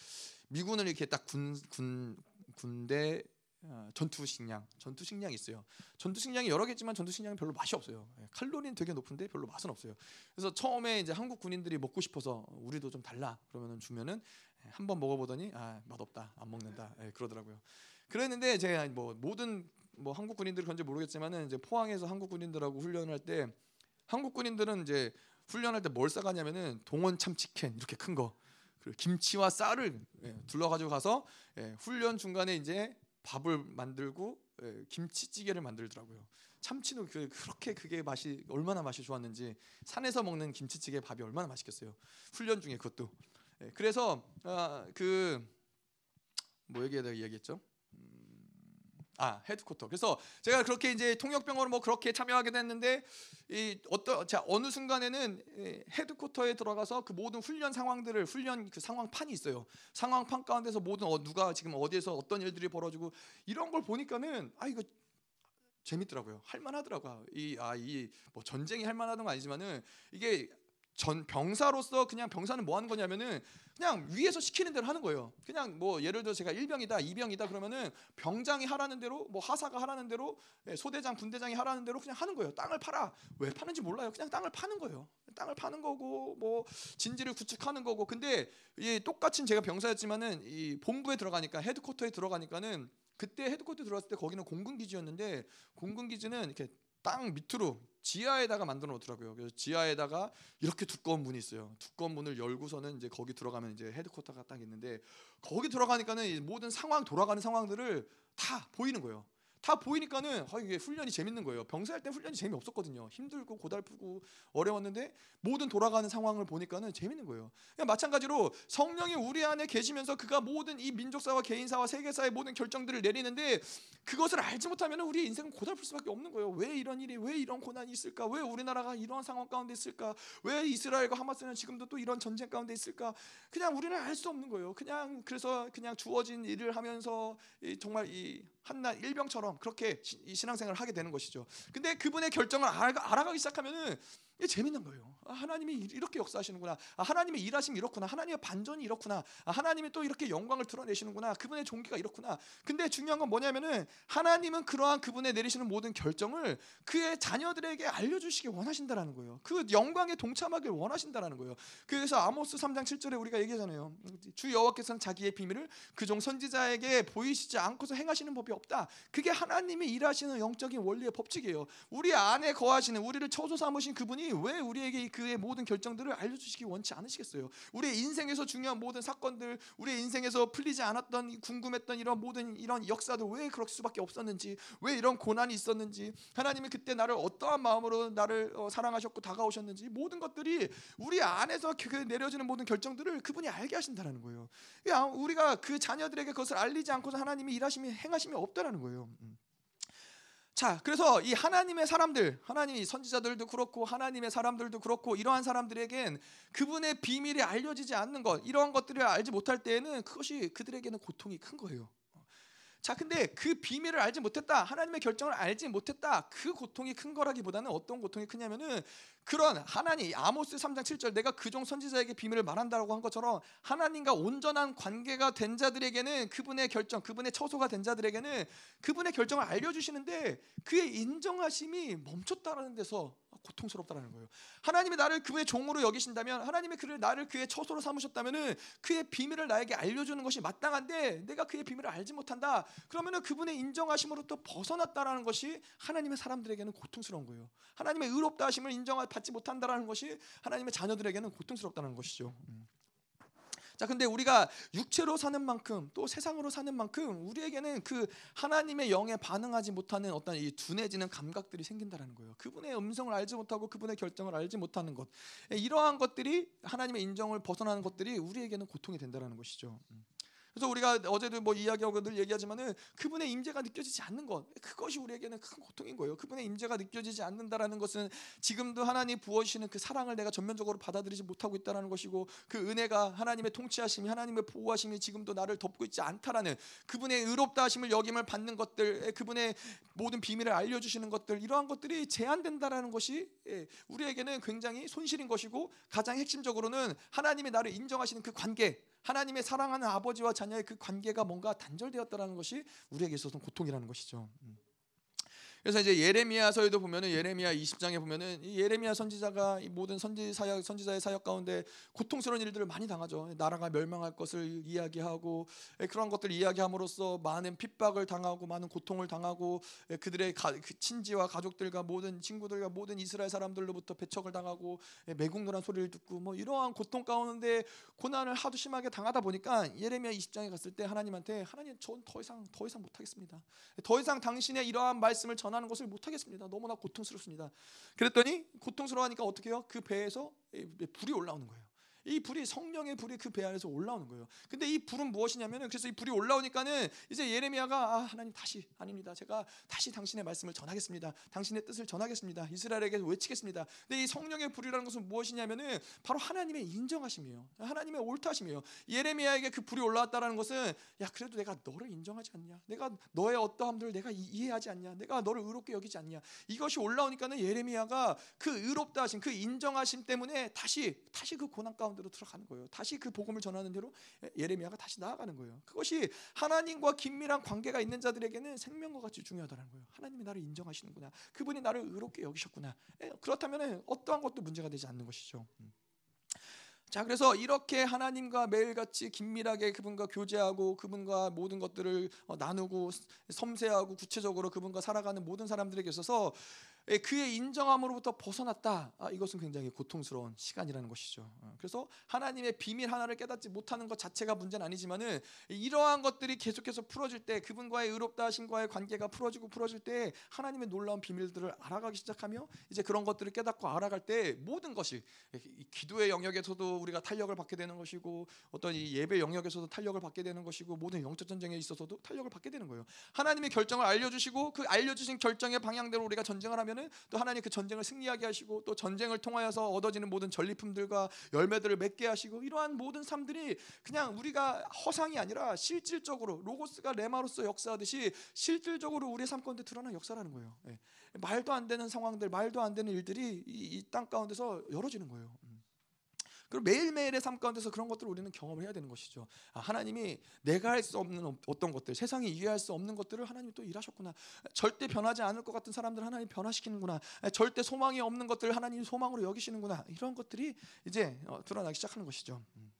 Speaker 1: 미군은 이렇게 딱 군 군 군대 어, 전투 식량, 전투 식량이 있어요. 전투 식량이 여러 개 있지만 전투 식량이 별로 맛이 없어요. 예, 칼로리는 되게 높은데 별로 맛은 없어요. 그래서 처음에 이제 한국 군인들이 먹고 싶어서 우리도 좀 달라 그러면은 주면은 예, 한번 먹어보더니 아 맛없다 안 먹는다 예, 그러더라고요. 그랬는데 제가 뭐 모든 뭐 한국 군인들 그런지 모르겠지만은 이제 포항에서 한국 군인들하고 훈련할 때 한국 군인들은 이제 훈련할 때 뭘 싸가냐면은 동원 참치캔 이렇게 큰 거. 그리고 김치와 쌀을 예, 둘러가지고 가서 예, 훈련 중간에 이제 밥을 만들고 예, 김치찌개를 만들더라고요. 참치도 그, 그렇게 그게 맛이 얼마나 맛이 좋았는지 산에서 먹는 김치찌개 밥이 얼마나 맛있겠어요. 훈련 중에 그것도. 예, 그래서 아, 그뭐 얘기하다 얘기했죠. 아 헤드코터. 그래서 제가 그렇게 이제 통역병으로 뭐 그렇게 참여하게 됐는데 이 어떤 자 어느 순간에는 헤드코터에 들어가서 그 모든 훈련 상황들을 훈련 그 상황판이 있어요. 상황판 가운데서 모든 어, 누가 지금 어디에서 어떤 일들이 벌어지고 이런 걸 보니까는 아 이거 재밌더라고요. 할만하더라고요. 이 아 이 뭐 전쟁이 할만하던 건 아니지만은 이게 전 병사로서 그냥 병사는 뭐 하는 거냐면은 그냥 위에서 시키는 대로 하는 거예요. 그냥 뭐 예를 들어 제가 1병이다, 2병이다 그러면은 병장이 하라는 대로 뭐 하사가 하라는 대로 예, 소대장, 분대장이 하라는 대로 그냥 하는 거예요. 땅을 팔아. 왜 파는지 몰라요. 그냥 땅을 파는 거예요. 땅을 파는 거고 뭐 진지를 구축하는 거고. 근데 이 똑같은 제가 병사였지만은 이 본부에 들어가니까 헤드쿼터에 들어가니까는 그때 헤드쿼터 들어갔을 때 거기는 공군 기지였는데 공군 기지는 이렇게 땅 밑으로 지하에다가 만들어 놓더라고요. 그래서 지하에다가 이렇게 두꺼운 문이 있어요. 두꺼운 문을 열고서는 이제 거기 들어가면 이제 헤드쿼터가 딱 있는데 거기 들어가니까는 모든 상황 돌아가는 상황들을 다 보이는 거예요. 다 보이니까는 아, 이게 훈련이 재밌는 거예요. 병사할 때 훈련이 재미 없었거든요. 힘들고 고달프고 어려웠는데 모든 돌아가는 상황을 보니까는 재밌는 거예요. 마찬가지로 성령이 우리 안에 계시면서 그가 모든 이 민족사와 개인사와 세계사의 모든 결정들을 내리는데 그것을 알지 못하면 우리의 인생은 고달플 수밖에 없는 거예요. 왜 이런 일이 왜 이런 고난이 있을까? 왜 우리나라가 이러한 상황 가운데 있을까? 왜 이스라엘과 하마스는 지금도 또 이런 전쟁 가운데 있을까? 그냥 우리는 알 수 없는 거예요. 그냥 그래서 그냥 주어진 일을 하면서 정말 이 한날 일병처럼 그렇게 신앙생활을 하게 되는 것이죠. 근데 그분의 결정을 알아가기 시작하면은 이게 재밌는 거예요. 아, 하나님이 이렇게 역사하시는구나. 아, 하나님의 일하심이 이렇구나. 하나님의 반전이 이렇구나. 아, 하나님이 또 이렇게 영광을 드러내시는구나. 그분의 종기가 이렇구나. 근데 중요한 건 뭐냐면은 하나님은 그러한 그분의 내리시는 모든 결정을 그의 자녀들에게 알려주시기 원하신다라는 거예요. 그 영광에 동참하길 원하신다라는 거예요. 그래서 아모스 3장 7절에 우리가 얘기하잖아요. 주 여호와께서는 자기의 비밀을 그종 선지자에게 보이시지 않고서 행하시는 법이 없다. 그게 하나님이 일하시는 영적인 원리의 법칙이에요. 우리 안에 거하시는 우리를 처소 삼으신 그분이 왜 우리에게 그의 모든 결정들을 알려주시기 원치 않으시겠어요? 우리의 인생에서 중요한 모든 사건들, 우리의 인생에서 풀리지 않았던 궁금했던 이런 모든 이런 역사들 왜 그럴 수밖에 없었는지, 왜 이런 고난이 있었는지, 하나님이 그때 나를 어떠한 마음으로 나를 어, 사랑하셨고 다가오셨는지 모든 것들이 우리 안에서 그 내려지는 모든 결정들을 그분이 알게 하신다는 거예요. 우리가 그 자녀들에게 그것을 알리지 않고서 하나님이 일하심이 행하심이 없다라는 거예요. 음. 자, 그래서 이 하나님의 사람들, 하나님의 선지자들도 그렇고 하나님의 사람들도 그렇고 이러한 사람들에겐 그분의 비밀이 알려지지 않는 것, 이러한 것들을 알지 못할 때에는 그것이 그들에게는 고통이 큰 거예요. 자, 근데 그 비밀을 알지 못했다. 하나님의 결정을 알지 못했다. 그 고통이 큰 거라기보다는 어떤 고통이 크냐면은 그런 하나님 아모스 3장 7절 내가 그 종 선지자에게 비밀을 말한다라고 한 것처럼 하나님과 온전한 관계가 된 자들에게는 그분의 결정, 그분의 처소가 된 자들에게는 그분의 결정을 알려 주시는데 그의 인정하심이 멈췄다라는 데서 고통스럽다라는 거예요. 하나님이 나를 그의 종으로 여기신다면 하나님이 그를 나를 그의 처소로 삼으셨다면은 그의 비밀을 나에게 알려 주는 것이 마땅한데 내가 그의 비밀을 알지 못한다. 그러면은 그분의 인정하심으로부터 벗어났다라는 것이 하나님의 사람들에게는 고통스러운 거예요. 하나님의 의롭다 하심을 인정 받지 못한다라는 것이 하나님의 자녀들에게는 고통스럽다는 것이죠. 음. 자, 근데 우리가 육체로 사는 만큼 또 세상으로 사는 만큼 우리에게는 그 하나님의 영에 반응하지 못하는 어떤 이 둔해지는 감각들이 생긴다라는 거예요. 그분의 음성을 알지 못하고 그분의 결정을 알지 못하는 것. 이러한 것들이 하나님의 인정을 벗어나는 것들이 우리에게는 고통이 된다라는 것이죠. 음. 그래서 우리가 어제도 뭐 이야기하고 늘 얘기하지만은 그분의 임재가 느껴지지 않는 것 그것이 우리에게는 큰 고통인 거예요. 그분의 임재가 느껴지지 않는다라는 것은 지금도 하나님 부어주시는 그 사랑을 내가 전면적으로 받아들이지 못하고 있다라는 것이고 그 은혜가 하나님의 통치하심이 하나님의 보호하심이 지금도 나를 덮고 있지 않다라는 그분의 의롭다 하심을 여김을 받는 것들 그분의 모든 비밀을 알려주시는 것들 이러한 것들이 제한된다라는 것이 예, 우리에게는 굉장히 손실인 것이고 가장 핵심적으로는 하나님이 나를 인정하시는 그 관계 하나님의 사랑하는 아버지와 자녀의 그 관계가 뭔가 단절되었다라는 것이 우리에게 있어서는 고통이라는 것이죠. 음. 그래서 이제 예레미야서에도 보면은 예레미야 20장에 보면은 이 예레미야 선지자가 이 모든 선지 사역 선지자의 사역 가운데 고통스러운 일들을 많이 당하죠. 나라가 멸망할 것을 이야기하고 예, 그런 것들 이야기함으로써 많은 핍박을 당하고 많은 고통을 당하고 예, 그들의 가, 그 친지와 가족들과 모든 친구들과 모든 이스라엘 사람들로부터 배척을 당하고 예, 매국노란 소리를 듣고 뭐 이러한 고통 가운데 고난을 하도 심하게 당하다 보니까 예레미야 20장에 갔을 때 하나님한테 하나님 전 더 이상 더 이상 못 하겠습니다. 더 이상 당신의 이러한 말씀을 전 전하는 것을 못 하겠습니다. 너무나 고통스럽습니다. 그랬더니 고통스러워하니까 어떻게 해요? 그 배에서 불이 올라오는 거예요. 이 불이 성령의 불이 그 배 안에서 올라오는 거예요. 근데 이 불은 무엇이냐면은 그래서 이 불이 올라오니까는 이제 예레미야가 아, 하나님 다시 아닙니다. 제가 다시 당신의 말씀을 전하겠습니다. 당신의 뜻을 전하겠습니다. 이스라엘에게 외치겠습니다. 근데 이 성령의 불이라는 것은 무엇이냐면은 바로 하나님의 인정하심이에요. 하나님의 옳다심이에요. 예레미야에게 그 불이 올라왔다라는 것은 야 그래도 내가 너를 인정하지 않냐? 내가 너의 어떠함들을 내가 이해하지 않냐? 내가 너를 의롭게 여기지 않냐? 이것이 올라오니까는 예레미야가 그 의롭다 하심, 그 인정하심 때문에 다시 다시 그 고난 가운데 가운데로 들어가는 거예요. 다시 그 복음을 전하는 대로 예레미야가 다시 나아가는 거예요. 그것이 하나님과 긴밀한 관계가 있는 자들에게는 생명과 같이 중요하다는 거예요. 하나님이 나를 인정하시는구나. 그분이 나를 의롭게 여기셨구나. 예, 그렇다면 어떠한 것도 문제가 되지 않는 것이죠. 음. 자, 그래서 이렇게 하나님과 매일같이 긴밀하게 그분과 교제하고 그분과 모든 것들을 어, 나누고 섬세하고 구체적으로 그분과 살아가는 모든 사람들에게 있어서 예, 그의 인정함으로부터 벗어났다. 아, 이것은 굉장히 고통스러운 시간이라는 것이죠. 어, 그래서 하나님의 비밀 하나를 깨닫지 못하는 것 자체가 문제는 아니지만은 이러한 것들이 계속해서 풀어질 때 그분과의 의롭다 하신과의 관계가 풀어지고 풀어질 때 하나님의 놀라운 비밀들을 알아가기 시작하며 이제 그런 것들을 깨닫고 알아갈 때 모든 것이 기도의 영역에서도 우리가 탄력을 받게 되는 것이고 어떤 이 예배 영역에서도 탄력을 받게 되는 것이고 모든 영적 전쟁에 있어서도 탄력을 받게 되는 거예요. 하나님의 결정을 알려주시고 그 알려주신 결정의 방향대로 우리가 전쟁을 하면 하면은 또 하나님 그 전쟁을 승리하게 하시고 또 전쟁을 통하여서 얻어지는 모든 전리품들과 열매들을 맺게 하시고 이러한 모든 삶들이 그냥 우리가 허상이 아니라 실질적으로 로고스가 레마로서 역사하듯이 실질적으로 우리의 삶 가운데 드러난 역사라는 거예요. 예. 말도 안 되는 상황들, 말도 안 되는 일들이 이 땅 가운데서 열어지는 거예요. 그리고 매일매일의 삶 가운데서 그런 것들을 우리는 경험을 해야 되는 것이죠. 아, 하나님이 내가 할 수 없는 어떤 것들, 세상이 이해할 수 없는 것들을 하나님이 또 일하셨구나. 절대 변하지 않을 것 같은 사람들 하나님 변화시키는구나. 절대 소망이 없는 것들을 하나님 소망으로 여기시는구나. 이런 것들이 이제 어, 드러나기 시작하는 것이죠. 음.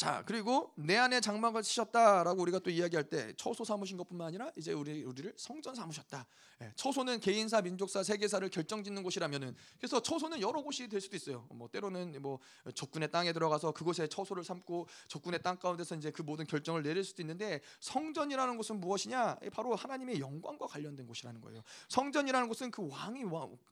Speaker 1: 자 그리고 내 안에 장막을 치셨다라고 우리가 또 이야기할 때 처소 삼으신 것뿐만 아니라 이제 우리 우리를 성전 삼으셨다. 예, 처소는 개인사, 민족사, 세계사를 결정짓는 곳이라면은 그래서 처소는 여러 곳이 될 수도 있어요. 뭐 때로는 뭐 적군의 땅에 들어가서 그곳에 처소를 삼고 적군의 땅 가운데서 이제 그 모든 결정을 내릴 수도 있는데 성전이라는 곳은 무엇이냐? 바로 하나님의 영광과 관련된 곳이라는 거예요. 성전이라는 곳은 그 왕이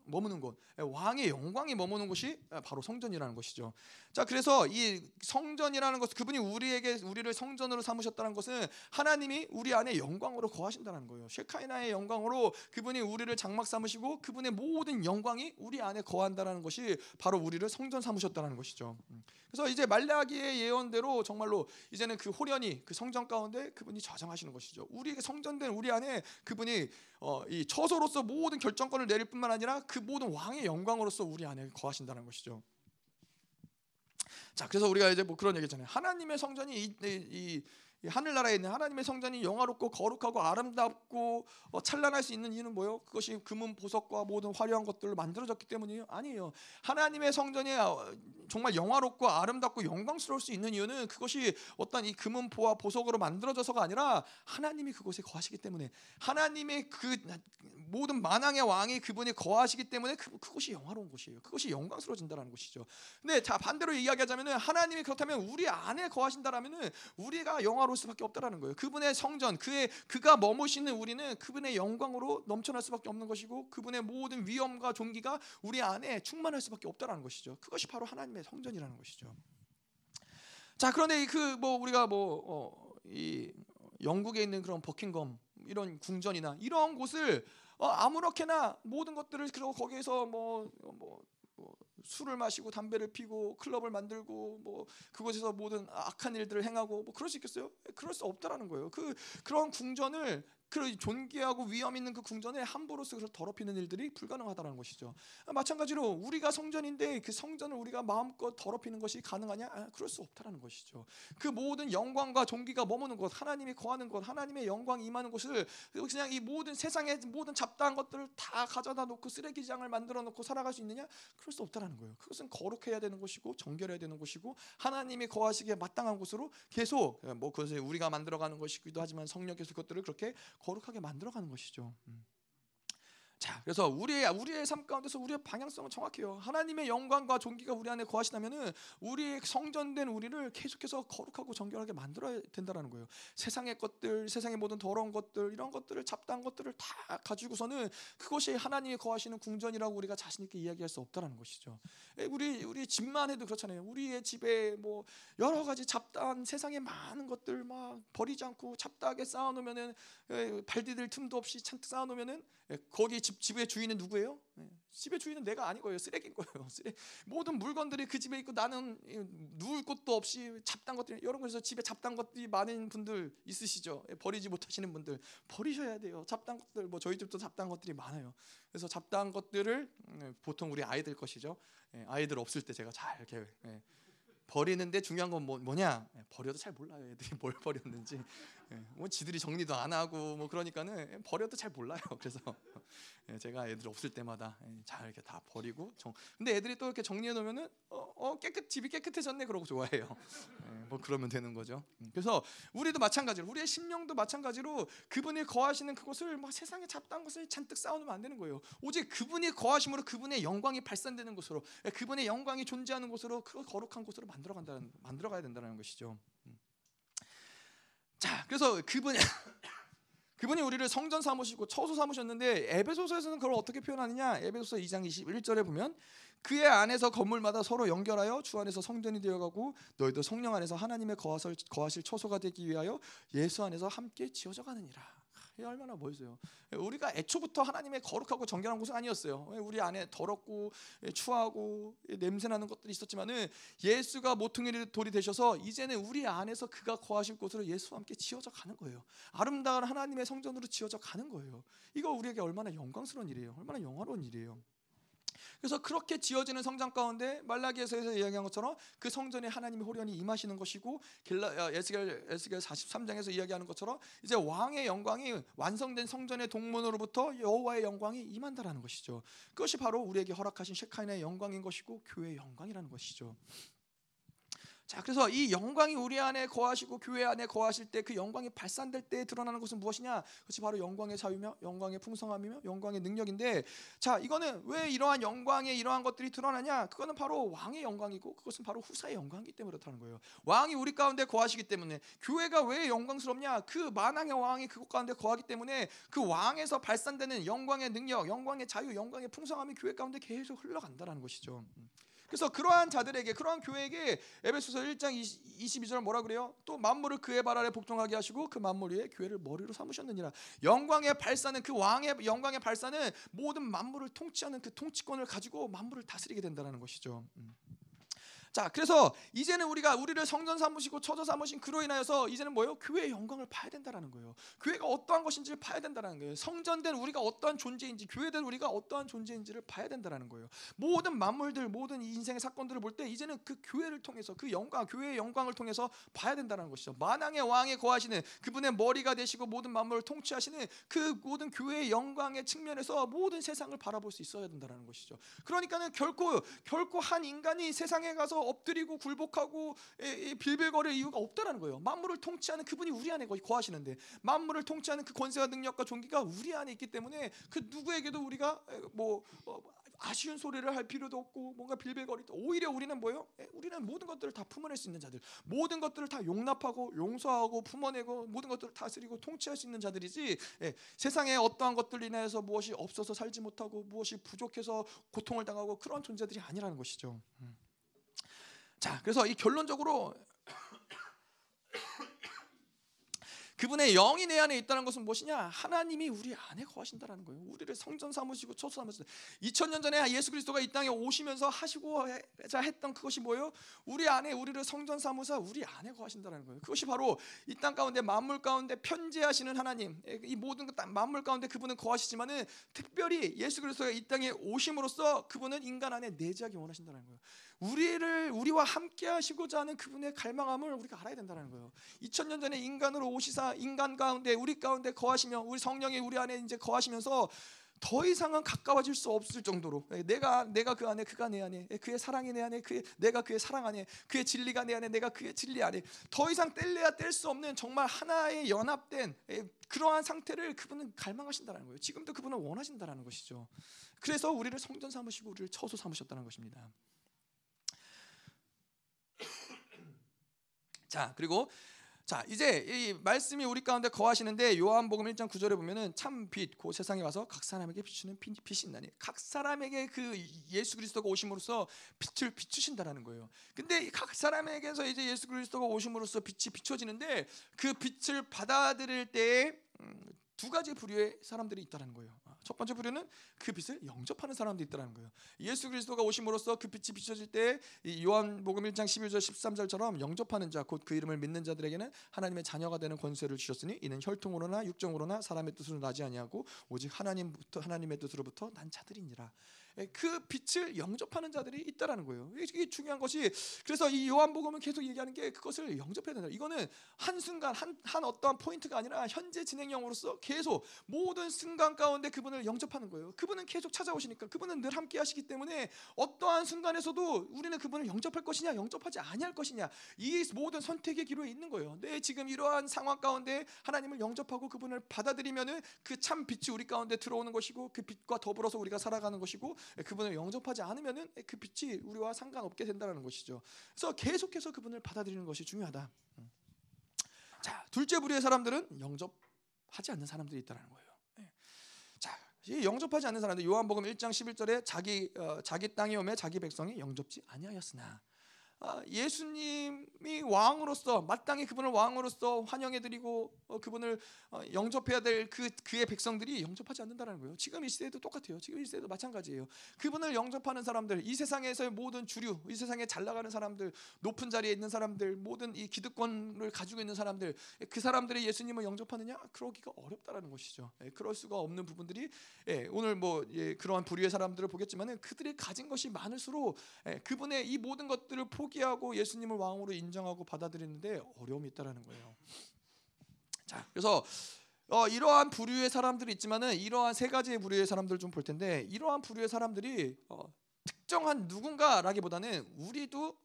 Speaker 1: 머무는 곳, 예, 왕의 영광이 머무는 곳이 바로 성전이라는 것이죠. 자 그래서 이 성전이라는 것 그분이 우리에게 우리를 성전으로 삼으셨다는 것은 하나님이 우리 안에 영광으로 거하신다는 거예요. 셰카이나의 영광으로 그분이 우리를 장막 삼으시고 그분의 모든 영광이 우리 안에 거한다는 것이 바로 우리를 성전 삼으셨다는 것이죠. 음. 그래서 이제 말라기의 예언대로 정말로 이제는 그 호련이 그 성전 가운데 그분이 저장하시는 것이죠. 우리에게 성전된 우리 안에 그분이 어, 이 처소로서 모든 결정권을 내릴 뿐만 아니라 그 모든 왕의 영광으로서 우리 안에 거하신다는 것이죠. 자, 그래서 우리가 이제 뭐 그런 얘기잖아요. 하나님의 성전이 이, 이, 이 하늘나라에 있는 하나님의 성전이 영화롭고 거룩하고 아름답고 어, 찬란할 수 있는 이유는 뭐요? 그것이 금은 보석과 모든 화려한 것들로 만들어졌기 때문이에요? 아니에요. 하나님의 성전이 어, 정말 영화롭고 아름답고 영광스러울 수 있는 이유는 그것이 어떤 이 금은 보와 보석으로 만들어져서가 아니라 하나님이 그곳에 거하시기 때문에 하나님의 그 모든 만왕의 왕이 그분이 거하시기 때문에 그, 그것이 영화로운 곳이에요. 그것이 영광스러워진다는 것이죠. 근데 자 반대로 이야기하자면은 하나님이 그렇다면 우리 안에 거하신다라면은 우리가 영화 로울 수밖에 없다라는 거예요. 그분의 성전, 그의 그가 머무시는 우리는 그분의 영광으로 넘쳐날 수밖에 없는 것이고 그분의 모든 위엄과 존귀가 우리 안에 충만할 수밖에 없다라는 것이죠. 그것이 바로 하나님의 성전이라는 것이죠. 자 그런데 그 뭐 우리가 뭐이 어, 영국에 있는 그런 버킹검 이런 궁전이나 이런 곳을 어, 아무렇게나 모든 것들을 그리고 거기에서 뭐, 뭐, 뭐 술을 마시고 담배를 피고 클럽을 만들고 뭐 그곳에서 모든 악한 일들을 행하고 뭐 그럴 수 있겠어요? 그럴 수 없다라는 거예요. 그 그런 궁전을 그 존귀하고 위험 있는 그 궁전에 함부로 쓰서 더럽히는 일들이 불가능하다는 것이죠. 마찬가지로 우리가 성전인데 그 성전을 우리가 마음껏 더럽히는 것이 가능하냐? 아, 그럴 수 없다는 것이죠. 그 모든 영광과 존귀가 머무는 곳, 하나님이 거하는 곳, 하나님의 영광이 임하는 곳을 그냥 이 모든 세상의 모든 잡다한 것들을 다 가져다 놓고 쓰레기장을 만들어 놓고 살아갈 수 있느냐? 그럴 수 없다는 거예요. 그것은 거룩해야 되는 것이고 정결해야 되는 것이고 하나님이 거하시기에 마땅한 곳으로 계속 뭐 그것을 우리가 만들어가는 것이기도 하지만 성령께서 그것들을 그렇게 거룩하게 만들어가는 것이죠. 음. 자, 그래서 우리의 우리의 삶 가운데서 우리의 방향성은 정확해요. 하나님의 영광과 존귀가 우리 안에 거하시다면은 우리의 성전된 우리를 계속해서 거룩하고 정결하게 만들어야 된다라는 거예요. 세상의 것들, 세상의 모든 더러운 것들, 이런 것들을 잡다한 것들을 다 가지고서는 그것이 하나님이 거하시는 궁전이라고 우리가 자신 있게 이야기할 수 없다라는 것이죠. 우리 우리 집만 해도 그렇잖아요. 우리의 집에 뭐 여러 가지 잡다한 세상의 많은 것들 막 버리지 않고 잡다하게 쌓아놓으면은 발 디딜 틈도 없이 잔뜩 쌓아놓으면은 거기 집 집의 주인은 누구예요? 네. 집의 주인은 내가 아니고요. 쓰레기인 거예요. 쓰레 모든 물건들이 그 집에 있고 나는 누울 곳도 없이 잡단 것들 여러분 그래서 집에 잡단 것들이 많은 분들 있으시죠? 예, 버리지 못하시는 분들 버리셔야 돼요. 잡단 것들 뭐 저희 집도 잡단 것들이 많아요. 그래서 잡단 것들을 음, 보통 우리 아이들 것이죠. 예, 아이들 없을 때 제가 잘 이렇게 예, 버리는데 중요한 건 뭐, 냐 버려도 잘 몰라요. 애들이 뭘 버렸는지. 예, 뭐 지들이 정리도 안 하고 뭐 그러니까는 버려도 잘 몰라요. 그래서 예, 제가 애들 없을 때마다 예, 잘 이렇게 다 버리고 정. 근데 애들이 또 이렇게 정리해 놓으면은 어, 어 깨끗 집이 깨끗해졌네 그러고 좋아해요. 뭐 그러면 되는 거죠. 음, 그래서 우리도 마찬가지로 우리의 심령도 마찬가지로 그분이 거하시는 그곳을 막 세상에 잡다한 것을 잔뜩 쌓아놓으면 안 되는 거예요. 오직 그분이 거하심으로 그분의 영광이 발산되는 곳으로 그분의 영광이 존재하는 곳으로 그 거룩한 곳으로 만들어 간다는 만들어 가야 된다는 것이죠. 음. 자, 그래서 그분이 그분이 우리를 성전 삼으시고 처소 삼으셨는데 에베소서에서는 그걸 어떻게 표현하느냐? 에베소서 2장 21절에 보면 그의 안에서 건물마다 서로 연결하여 주 안에서 성전이 되어가고 너희도 성령 안에서 하나님의 거하실 처소가 되기 위하여 예수 안에서 함께 지어져 가느니라. 이 얼마나 멋있어요. 우리가 애초부터 하나님의 거룩하고 정결한 곳은 아니었어요. 우리 안에 더럽고 추하고 냄새나는 것들이 있었지만은 예수가 모퉁이 돌이 되셔서 이제는 우리 안에서 그가 거하실 곳으로 예수와 함께 지어져 가는 거예요. 아름다운 하나님의 성전으로 지어져 가는 거예요. 이거 우리에게 얼마나 영광스러운 일이에요. 얼마나 영화로운 일이에요. 그래서 그렇게 지어지는 성장 가운데 말라기에서 이야기한 것처럼 그 성전에 하나님의 호련이 임하시는 것이고 어, 에스겔 에스겔 43장에서 이야기하는 것처럼 이제 왕의 영광이 완성된 성전의 동문으로부터 여호와의 영광이 임한다라는 것이죠. 그것이 바로 우리에게 허락하신 셰카인의 영광인 것이고 교회의 영광이라는 것이죠. 자, 그래서 이 영광이 우리 안에 거하시고 교회 안에 거하실 때 그 영광이 발산될 때 드러나는 것은 무엇이냐? 그것이 바로 영광의 자유며 영광의 풍성함이며 영광의 능력인데 자, 이거는 왜 이러한 영광의 이러한 것들이 드러나냐? 그거는 바로 왕의 영광이고 그것은 바로 후사의 영광이기 때문에 그렇다는 거예요. 왕이 우리 가운데 거하시기 때문에 교회가 왜 영광스럽냐? 그 만왕의 왕이 그곳 가운데 거하기 때문에 그 왕에서 발산되는 영광의 능력, 영광의 자유, 영광의 풍성함이 교회 가운데 계속 흘러간다라는 것이죠. 그래서 그러한 자들에게 그러한 교회에게 에베소서 1장 22절 뭐라 그래요? 또 만물을 그의 발 아래 복종하게 하시고 그 만물 위에 교회를 머리로 삼으셨느니라. 영광의 발사는 그 왕의 영광의 발사는 모든 만물을 통치하는 그 통치권을 가지고 만물을 다스리게 된다는 것이죠. 음. 자, 그래서 이제는 우리가 우리를 성전 삼으시고 처저 삼으신 그로 인하여서 이제는 뭐예요? 교회의 영광을 봐야 된다라는 거예요. 교회가 어떠한 것인지를 봐야 된다라는 거예요. 성전된 우리가 어떠한 존재인지, 교회된 우리가 어떠한 존재인지를 봐야 된다라는 거예요. 모든 만물들, 모든 인생의 사건들을 볼 때 이제는 그 교회를 통해서 그 영광, 교회의 영광을 통해서 봐야 된다는 것이죠. 만왕의 왕에 거하시는 그분의 머리가 되시고 모든 만물을 통치하시는 그 모든 교회의 영광의 측면에서 모든 세상을 바라볼 수 있어야 된다는 것이죠. 그러니까는 결코 결코 한 인간이 세상에 가서 엎드리고 굴복하고 빌빌거릴 이유가 없다라는 거예요. 만물을 통치하는 그분이 우리 안에 거의 거하시는데 만물을 통치하는 그 권세와 능력과 존귀가 우리 안에 있기 때문에 그 누구에게도 우리가 뭐 어, 아쉬운 소리를 할 필요도 없고 뭔가 빌빌거리도 오히려 우리는 뭐예요? 우리는 모든 것들을 다 품어낼 수 있는 자들, 모든 것들을 다 용납하고 용서하고 품어내고 모든 것들을 다스리고 통치할 수 있는 자들이지 예, 세상에 어떠한 것들 인해서 무엇이 없어서 살지 못하고 무엇이 부족해서 고통을 당하고 그런 존재들이 아니라는 것이죠. 음. 자, 그래서 이 결론적으로 그분의 영이 내 안에 있다는 것은 무엇이냐? 하나님이 우리 안에 거하신다라는 거예요. 우리를 성전 삼으시고 초소 삼으시고 2000년 전에 예수 그리스도가 이 땅에 오시면서 하시고 자 했던 그것이 뭐예요? 우리 안에 우리를 성전 삼으사 우리 안에 거하신다라는 거예요. 그것이 바로 이 땅 가운데 만물 가운데 편재하시는 하나님. 이 모든 만물 가운데 그분은 거하시지만은 특별히 예수 그리스도가 이 땅에 오심으로써 그분은 인간 안에 내재하기 원하신다는 거예요. 우리를 우리와 함께 하시고자 하는 그분의 갈망함을 우리가 알아야 된다는 거예요. 2000년 전에 인간으로 오시사 인간 가운데 우리 가운데 거하시며 우리 성령이 우리 안에 이제 거하시면서 더 이상은 가까워질 수 없을 정도로 예, 내가 내가 그 안에 그가 내 안에 예, 그의 사랑이 내 안에 그의 내가 그의 사랑 안에 그의 진리가 내 안에 내가 그의 진리 안에 더 이상 뗄래야 뗄 수 없는 정말 하나의 연합된 예, 그러한 상태를 그분은 갈망하신다는 거예요. 지금도 그분은 원하신다는 것이죠. 그래서 우리를 성전 삼으시고 우리를 처소 삼으셨다는 것입니다. 자 그리고 자 이제 이 말씀이 우리 가운데 거하시는데 요한복음 1장 9절에 보면은 참빛 그 세상에 와서 각 사람에게 비추는 빛이 있나니 각 사람에게 그 예수 그리스도가 오심으로써 빛을 비추신다라는 거예요. 근데 각 사람에게서 이제 예수 그리스도가 오심으로써 빛이 비춰지는데 그 빛을 받아들일 때에 음, 두 가지 부류의 사람들이 있다는 거예요. 첫 번째 부류는 그 빛을 영접하는 사람도 있다는 거예요. 예수 그리스도가 오심으로써 그 빛이 비춰질 때 요한복음 1장 11절 13절처럼 영접하는 자 곧 그 이름을 믿는 자들에게는 하나님의 자녀가 되는 권세를 주셨으니 이는 혈통으로나 육정으로나 사람의 뜻으로 나지 아니하고 오직 하나님부터 하나님의 뜻으로부터 난 자들이니라. 예, 그 빛을 영접하는 자들이 있다라는 거예요. 이게 중요한 것이 그래서 이 요한복음은 계속 얘기하는 게 그것을 영접해야 된다. 이거는 한 순간 한, 한 어떠한 포인트가 아니라 현재 진행형으로서 계속 모든 순간 가운데 그분을 영접하는 거예요. 그분은 계속 찾아오시니까 그분은 늘 함께 하시기 때문에 어떠한 순간에서도 우리는 그분을 영접할 것이냐 영접하지 아니할 것이냐 이 모든 선택의 기로에 있는 거예요. 네, 지금 이러한 상황 가운데 하나님을 영접하고 그분을 받아들이면은 그 참 빛이 우리 가운데 들어오는 것이고 그 빛과 더불어서 우리가 살아가는 것이고 그분을 영접하지 않으면은 그 빛이 우리와 상관없게 된다는 것이죠. 그래서 계속해서 그분을 받아들이는 것이 중요하다. 음. 자, 둘째 부류의 사람들은 영접하지 않는 사람들이 있다는 거예요. 영접하지 않는 사람들 요한복음 1장 11절에 자기 어, 자기 땅에 오매 자기 백성이 영접지 아니하였으나 아, 예수님이 왕으로서 마땅히 그분을 왕으로서 환영해드리고 어, 그분을 어, 영접해야 될 그 그의 백성들이 영접하지 않는다는 거예요. 지금 이 시대도 똑같아요. 지금 이 시대도 마찬가지예요. 그분을 영접하는 사람들, 이 세상에서의 모든 주류, 이 세상에 잘 나가는 사람들, 높은 자리에 있는 사람들, 모든 이 기득권을 가지고 있는 사람들, 그 사람들이 예수님을 영접하느냐? 그러기가 어렵다라는 것이죠. 예, 그럴 수가 없는 부분들이 예, 오늘 뭐 예, 그러한 부류의 사람들을 보겠지만은 그들이 가진 것이 많을수록 그분의 이 모든 것들을 포 포기하고 예수님을 왕으로 인정하고 받아들이는데 어려움이 있다라는 거예요. 자, 그래서 어, 이러한 부류의 사람들이 있지만은 이러한 세 가지의 부류의 사람들 좀 볼 텐데 이러한 부류의 사람들이 어, 특정한 누군가라기보다는 우리도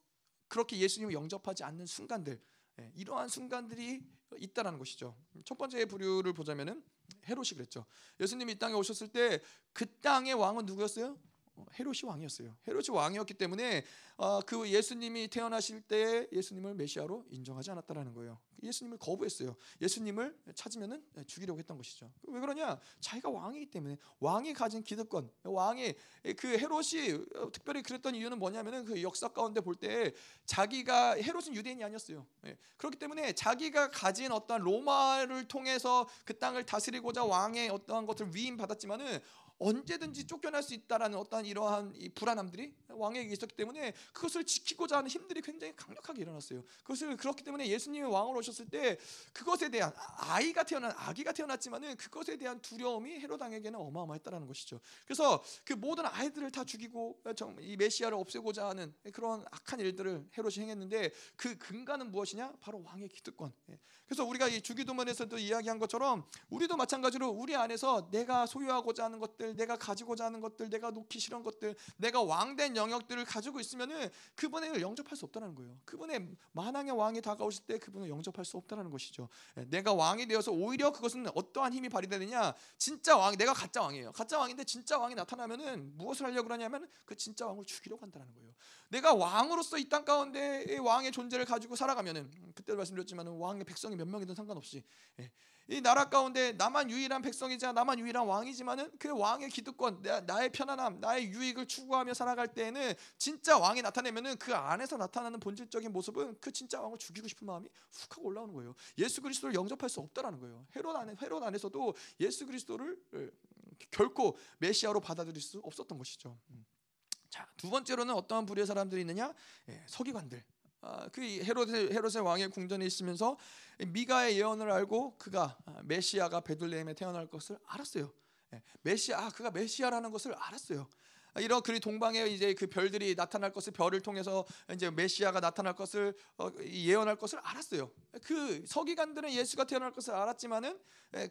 Speaker 1: 그렇게 예수님을 영접하지 않는 순간들 예, 이러한 순간들이 있다라는 것이죠. 첫 번째 부류를 보자면은 헤롯이 그랬죠. 예수님이 이 땅에 오셨을 때 그 땅의 왕은 누구였어요? 어, 헤롯이 왕이었어요. 헤롯이 왕이었기 때문에 어, 그 예수님이 태어나실 때 예수님을 메시아로 인정하지 않았다라는 거예요. 예수님을 거부했어요. 예수님을 찾으면은 죽이려고 했던 것이죠. 왜 그러냐? 자기가 왕이기 때문에 왕이 가진 기득권, 왕이 그 헤롯이 어, 특별히 그랬던 이유는 뭐냐면은 그 역사 가운데 볼 때 자기가 헤롯은 유대인이 아니었어요. 예. 그렇기 때문에 자기가 가진 어떤 로마를 통해서 그 땅을 다스리고자 왕의 어떠한 것을 위임 받았지만은 언제든지 쫓겨날 수 있다라는 어떤 이러한 이 불안함들이 왕에게 있었기 때문에 그것을 지키고자 하는 힘들이 굉장히 강력하게 일어났어요. 그것을 그렇기 때문에 예수님이 왕으로 오셨을 때 그것에 대한 아이가 태어난 아기가 태어났지만은 그것에 대한 두려움이 헤로당에게는 어마어마했다라는 것이죠. 그래서 그 모든 아이들을 다 죽이고 이 메시아를 없애고자 하는 그런 악한 일들을 헤롯이 행했는데 그 근간은 무엇이냐? 바로 왕의 기득권. 예. 그래서 우리가 이 주기도문에서도 이야기한 것처럼 우리도 마찬가지로 우리 안에서 내가 소유하고자 하는 것들, 내가 가지고자 하는 것들, 내가 놓기 싫은 것들, 내가 왕된 영역들을 가지고 있으면은 그분을 영접할 수 없다는 거예요. 그분의 만왕의 왕이 다가오실 때 그분을 영접할 수 없다는 것이죠. 예, 내가 왕이 되어서 오히려 그것은 어떠한 힘이 발휘되느냐? 진짜 왕, 내가 가짜 왕이에요. 가짜 왕인데 진짜 왕이 나타나면은 무엇을 하려고 그러냐면 그 진짜 왕을 죽이려고 한다는 거예요. 내가 왕으로서 이 땅 가운데 왕의 존재를 가지고 살아가면은 그때도 말씀드렸지만 왕의 백성이 몇 명이든 상관없이 예, 이 나라 가운데 나만 유일한 백성이자 나만 유일한 왕이지만은 그 왕의 기득권, 나 의 편안함, 나의 유익을 추구하며 살아갈 때에는 진짜 왕이 나타내면은 그 안에서 나타나는 본질적인 모습은 그 진짜 왕을 죽이고 싶은 마음이 훅 하고 올라오는 거예요. 예수 그리스도를 영접할 수 없다라는 거예요. 헤롯 안에 헤롯 안에서도 예수 그리스도를 결코 메시아로 받아들일 수 없었던 것이죠. 음. 자, 두 번째로는 어떠한 부류의 사람들이 있느냐? 예, 서기관들. 아, 그 헤롯의, 헤롯의 왕의 궁전에 있으면서 미가의 예언을 알고 그가 아, 메시아가 베들레헴에 태어날 것을 알았어요. 예, 메시아, 아, 그가 메시아라는 것을 알았어요. 아, 이런 그 동방에 이제 그 별들이 나타날 것을 별을 통해서 이제 메시아가 나타날 것을 어, 예언할 것을 알았어요. 그 서기관들은 예수가 태어날 것을 알았지만은 예,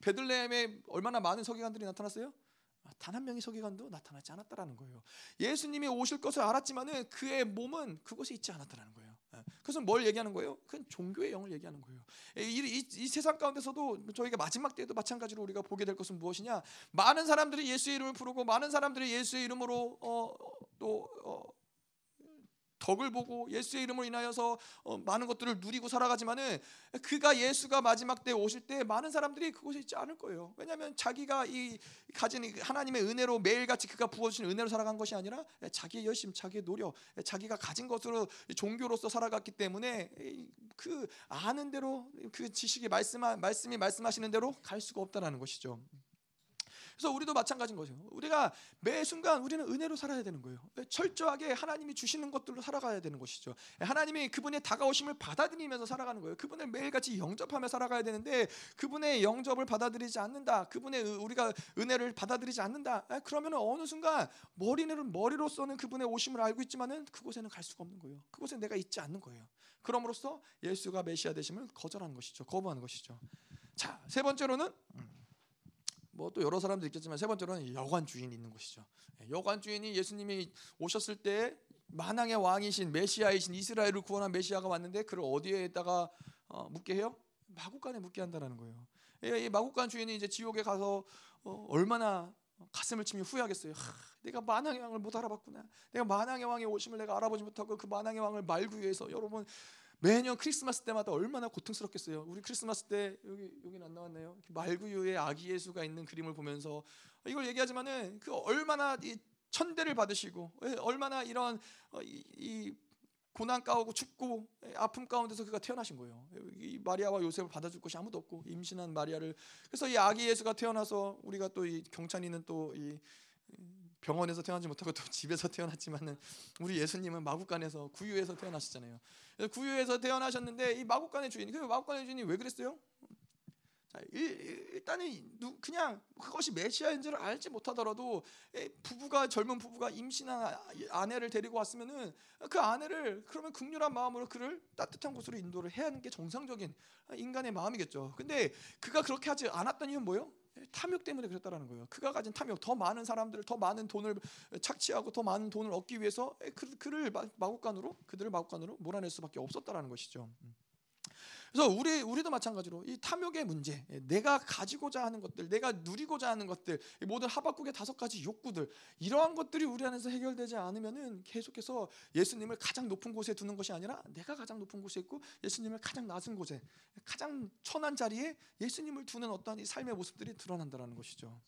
Speaker 1: 베들레헴에 얼마나 많은 서기관들이 나타났어요? 단 한 명의 서기관도 나타나지 않았다라는 거예요. 예수님이 오실 것을 알았지만은 그의 몸은 그곳에 있지 않았다라는 거예요. 예. 그래서 뭘 얘기하는 거예요? 그건 종교의 영을 얘기하는 거예요. 이, 이, 이, 세상 가운데서도 저희가 마지막 때에도 마찬가지로 우리가 보게 될 것은 무엇이냐? 많은 사람들이 예수의 이름을 부르고 많은 사람들이 예수의 이름으로 어, 또 어, 덕을 보고 예수의 이름으로 인하여서 어, 많은 것들을 누리고 살아가지만은 그가 예수가 마지막 때 오실 때 많은 사람들이 그곳에 있지 않을 거예요. 왜냐하면 자기가 이 가진 하나님의 은혜로 매일같이 그가 부어주신 은혜로 살아간 것이 아니라 자기의 열심, 자기의 노력, 자기가 가진 것으로 종교로서 살아갔기 때문에 그 아는 대로 그 지식이 말씀 말씀이 말씀하시는 대로 갈 수가 없다라는 것이죠. 그래서 우리도 마찬가지인 거죠. 우리가 매 순간 우리는 은혜로 살아야 되는 거예요. 철저하게 하나님이 주시는 것들로 살아가야 되는 것이죠. 하나님이 그분의 다가오심을 받아들이면서 살아가는 거예요. 그분을 매일같이 영접하며 살아가야 되는데 그분의 영접을 받아들이지 않는다. 그분의 우리가 은혜를 받아들이지 않는다. 그러면 어느 순간 머리는 머리로서는 그분의 오심을 알고 있지만은 그곳에는 갈 수가 없는 거예요. 그곳에 내가 있지 않는 거예요. 그럼으로써 예수가 메시아 되심을 거절하는 것이죠. 거부하는 것이죠. 자, 세 번째로는 뭐 또 여러 사람들 있겠지만 세 번째로는 여관 주인이 있는 것이죠. 예, 여관 주인이 예수님이 오셨을 때 만왕의 왕이신 메시아이신 이스라엘을 구원한 메시아가 왔는데 그를 어디에다가 어, 묻게 해요? 마국간에 묻게 한다라는 거예요. 예, 이 마국간 주인이 이제 지옥에 가서 어, 얼마나 가슴을 치며 후회하겠어요. 하, 내가 만왕의 왕을 못 알아봤구나. 내가 만왕의 왕의 오심을 내가 알아보지 못하고 그 만왕의 왕을 말기 위해서 여러분 매년 크리스마스 때마다 얼마나 고통스럽겠어요. 우리 크리스마스 때 여기 여기는 안 나왔네요. 말구유의 아기 예수가 있는 그림을 보면서 이걸 얘기하지만은 그 얼마나 이 천대를 받으시고 예, 얼마나 이런 어, 이, 이 고난 가운데 춥고 예, 아픔 가운데서 그가 태어나신 거예요. 이 마리아와 요셉을 받아줄 곳이 아무도 없고 임신한 마리아를 그래서 이 아기 예수가 태어나서 우리가 또 이 경찬이는 또 이 병원에서 태어나지 못하고 또 집에서 태어났지만은 우리 예수님은 마국간에서 구유에서 태어나셨잖아요. 구유에서 태어나셨는데 이 마국간의 주인, 그 마국간의 주인이 왜 그랬어요? 자, 일단은 그냥 그것이 메시아인 줄 알지 못하더라도 부부가 젊은 부부가 임신한 아내를 데리고 왔으면은 그 아내를 그러면 극렬한 마음으로 그를 따뜻한 곳으로 인도를 해야 하는 게 정상적인 인간의 마음이겠죠. 근데 그가 그렇게 하지 않았던 이유는 뭐예요? 탐욕 때문에 그랬다라는 거예요. 그가 가진 탐욕, 더 많은 사람들을 더 많은 돈을 착취하고 더 많은 돈을 얻기 위해서 그, 그를 마국간으로 그들을 마국간으로 몰아낼 수밖에 없었다라는 것이죠. 음. 그래서 우리 우리도 마찬가지로 이 탐욕의 문제, 예, 내가 가지고자 하는 것들, 내가 누리고자 하는 것들, 모든 하박국의 다섯 가지 욕구들 이러한 것들이 우리 안에서 해결되지 않으면은 계속해서 예수님을 가장 높은 곳에 두는 것이 아니라 내가 가장 높은 곳에 있고 예수님을 가장 낮은 곳에 가장 천한 자리에 예수님을 두는 어떤 이 삶의 모습들이 드러난다라는 것이죠.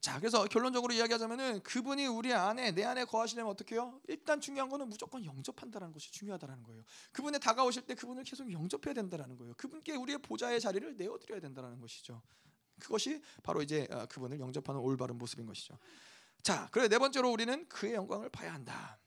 Speaker 1: 자, 그래서 결론적으로 이야기하자면은 그분이 우리 안에 내 안에 거하시려면 어떻게 해요? 일단 중요한 거는 무조건 영접한다는 것이 중요하다는 거예요. 그분의 다가오실 때 그분을 계속 영접해야 된다는 거예요. 그분께 우리의 보좌의 자리를 내어 드려야 된다는 것이죠. 그것이 바로 이제 어, 그분을 영접하는 올바른 모습인 것이죠. 자, 그래 네 번째로 우리는 그의 영광을 봐야 한다.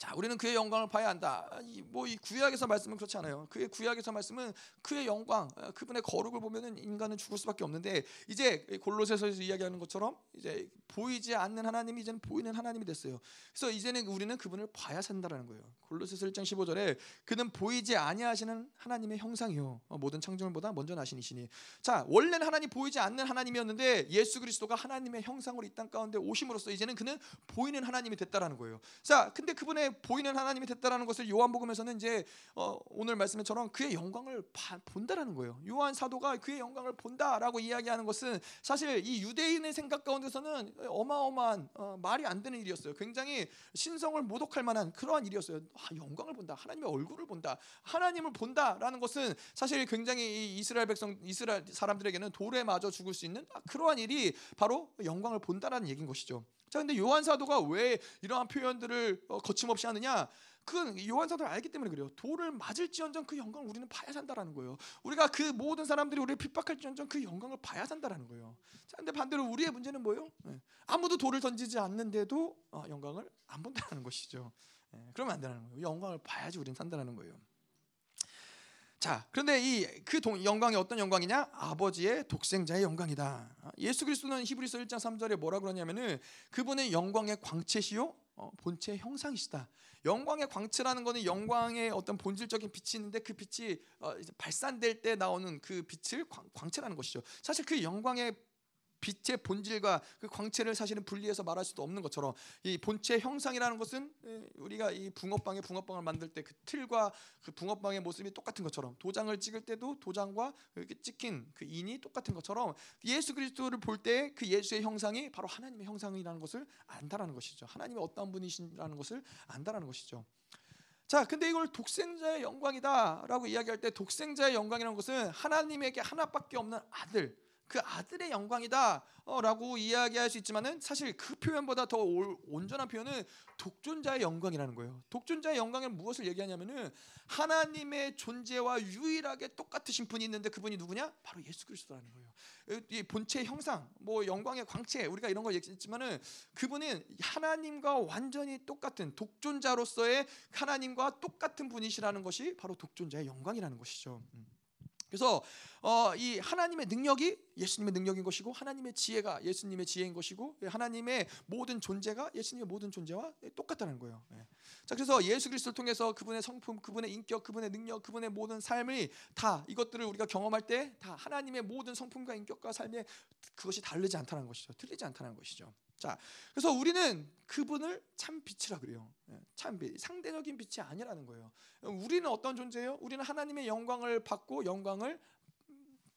Speaker 1: 자, 우리는 그의 영광을 봐야 한다. 뭐 이 구약에서 말씀은 그렇지 않아요. 그의 구약에서 말씀은 그의 영광, 어, 그분의 거룩을 보면은 인간은 죽을 수밖에 없는데 이제 골로새서에서 이야기하는 것처럼 이제 보이지 않는 하나님이 이제는 보이는 하나님이 됐어요. 그래서 이제는 우리는 그분을 봐야 산다라는 거예요. 골로새서 1장 15절에 그는 보이지 아니하시는 하나님의 형상이요 어, 모든 창조물보다 먼저 나신 이시니. 자, 원래는 하나님 보이지 않는 하나님이었는데 예수 그리스도가 하나님의 형상으로 이 땅 가운데 오심으로써 이제는 그는 보이는 하나님이 됐다라는 거예요. 자, 근데 그분의 보이는 하나님이 됐다라는 것을 요한복음에서는 이제 어, 오늘 말씀처럼 그의 영광을 바, 본다라는 거예요. 요한 사도가 그의 영광을 본다라고 이야기하는 것은 사실 이 유대인의 생각 가운데서는 어마어마한 어, 말이 안 되는 일이었어요. 굉장히 신성을 모독할 만한 그러한 일이었어요. 아, 영광을 본다, 하나님의 얼굴을 본다, 하나님을 본다라는 것은 사실 굉장히 이스라엘 백성, 이스라엘 사람들에게는 돌에 맞아 죽을 수 있는 그러한 일이 바로 영광을 본다라는 얘기인 것이죠. 자, 근데 요한 사도가 왜 이러한 표현들을 어, 거침없이 하느냐? 그건 요한 사도를 알기 때문에 그래요. 돌을 맞을지언정 그 영광을 우리는 봐야 산다라는 거예요. 우리가 그 모든 사람들이 우리를 핍박할지언정 그 영광을 봐야 산다라는 거예요. 자, 근데 반대로 우리의 문제는 뭐예요? 네. 아무도 돌을 던지지 않는데도 어, 영광을 안 본다는 것이죠. 네. 그러면 안 되는 거예요. 영광을 봐야지 우리는 산다는 거예요. 자, 그런데 이 그 영광이 어떤 영광이냐? 아버지의 독생자의 영광이다. 예수 그리스도는 히브리서 1장 3절에 뭐라 그러냐면은 그분은 영광의 광채시요 어, 본체 형상이시다. 영광의 광채라는 것은 영광의 어떤 본질적인 빛이 있는데 그 빛이 어, 발산될 때 나오는 그 빛을 광, 광채라는 것이죠. 사실 그 영광의 빛의 본질과 그 광채를 사실은 분리해서 말할 수도 없는 것처럼 이 본체 형상이라는 것은 예, 우리가 이 붕어빵에 붕어빵을 만들 때 그 틀과 그 붕어빵의 모습이 똑같은 것처럼 도장을 찍을 때도 도장과 이렇게 찍힌 그 인이 똑같은 것처럼 예수 그리스도를 볼 때 그 예수의 형상이 바로 하나님의 형상이라는 것을 안다라는 것이죠. 하나님의 어떤 분이신라는 것을 안다라는 것이죠. 자, 근데 이걸 독생자의 영광이다라고 이야기할 때 독생자의 영광이라는 것은 하나님에게 하나밖에 없는 아들 그 아들의 영광이다라고 이야기할 수 있지만은 사실 그 표현보다 더 온전한 표현은 독존자의 영광이라는 거예요. 독존자의 영광은 무엇을 얘기하냐면은 하나님의 존재와 유일하게 똑같으신 분이 있는데 그분이 누구냐? 바로 예수 그리스도라는 거예요. 이 본체 형상, 뭐 영광의 광채 우리가 이런 걸 얘기했지만은 그분은 하나님과 완전히 똑같은 독존자로서의 하나님과 똑같은 분이시라는 것이 바로 독존자의 영광이라는 것이죠. 음. 그래서 어, 이 하나님의 능력이 예수님의 능력인 것이고 하나님의 지혜가 예수님의 지혜인 것이고 하나님의 모든 존재가 예수님의 모든 존재와 똑같다는 거예요. 예. 자 그래서 예수 그리스도를 통해서 그분의 성품, 그분의 인격, 그분의 능력, 그분의 모든 삶이 다 이것들을 우리가 경험할 때 다 하나님의 모든 성품과 인격과 삶에 그것이 다르지 않다는 것이죠. 틀리지 않다는 것이죠. 자, 그래서 우리는 그분을 참 빛이라 그래요. 예, 참 빛, 상대적인 빛이 아니라는 거예요. 우리는 어떤 존재예요? 우리는 하나님의 영광을 받고 영광을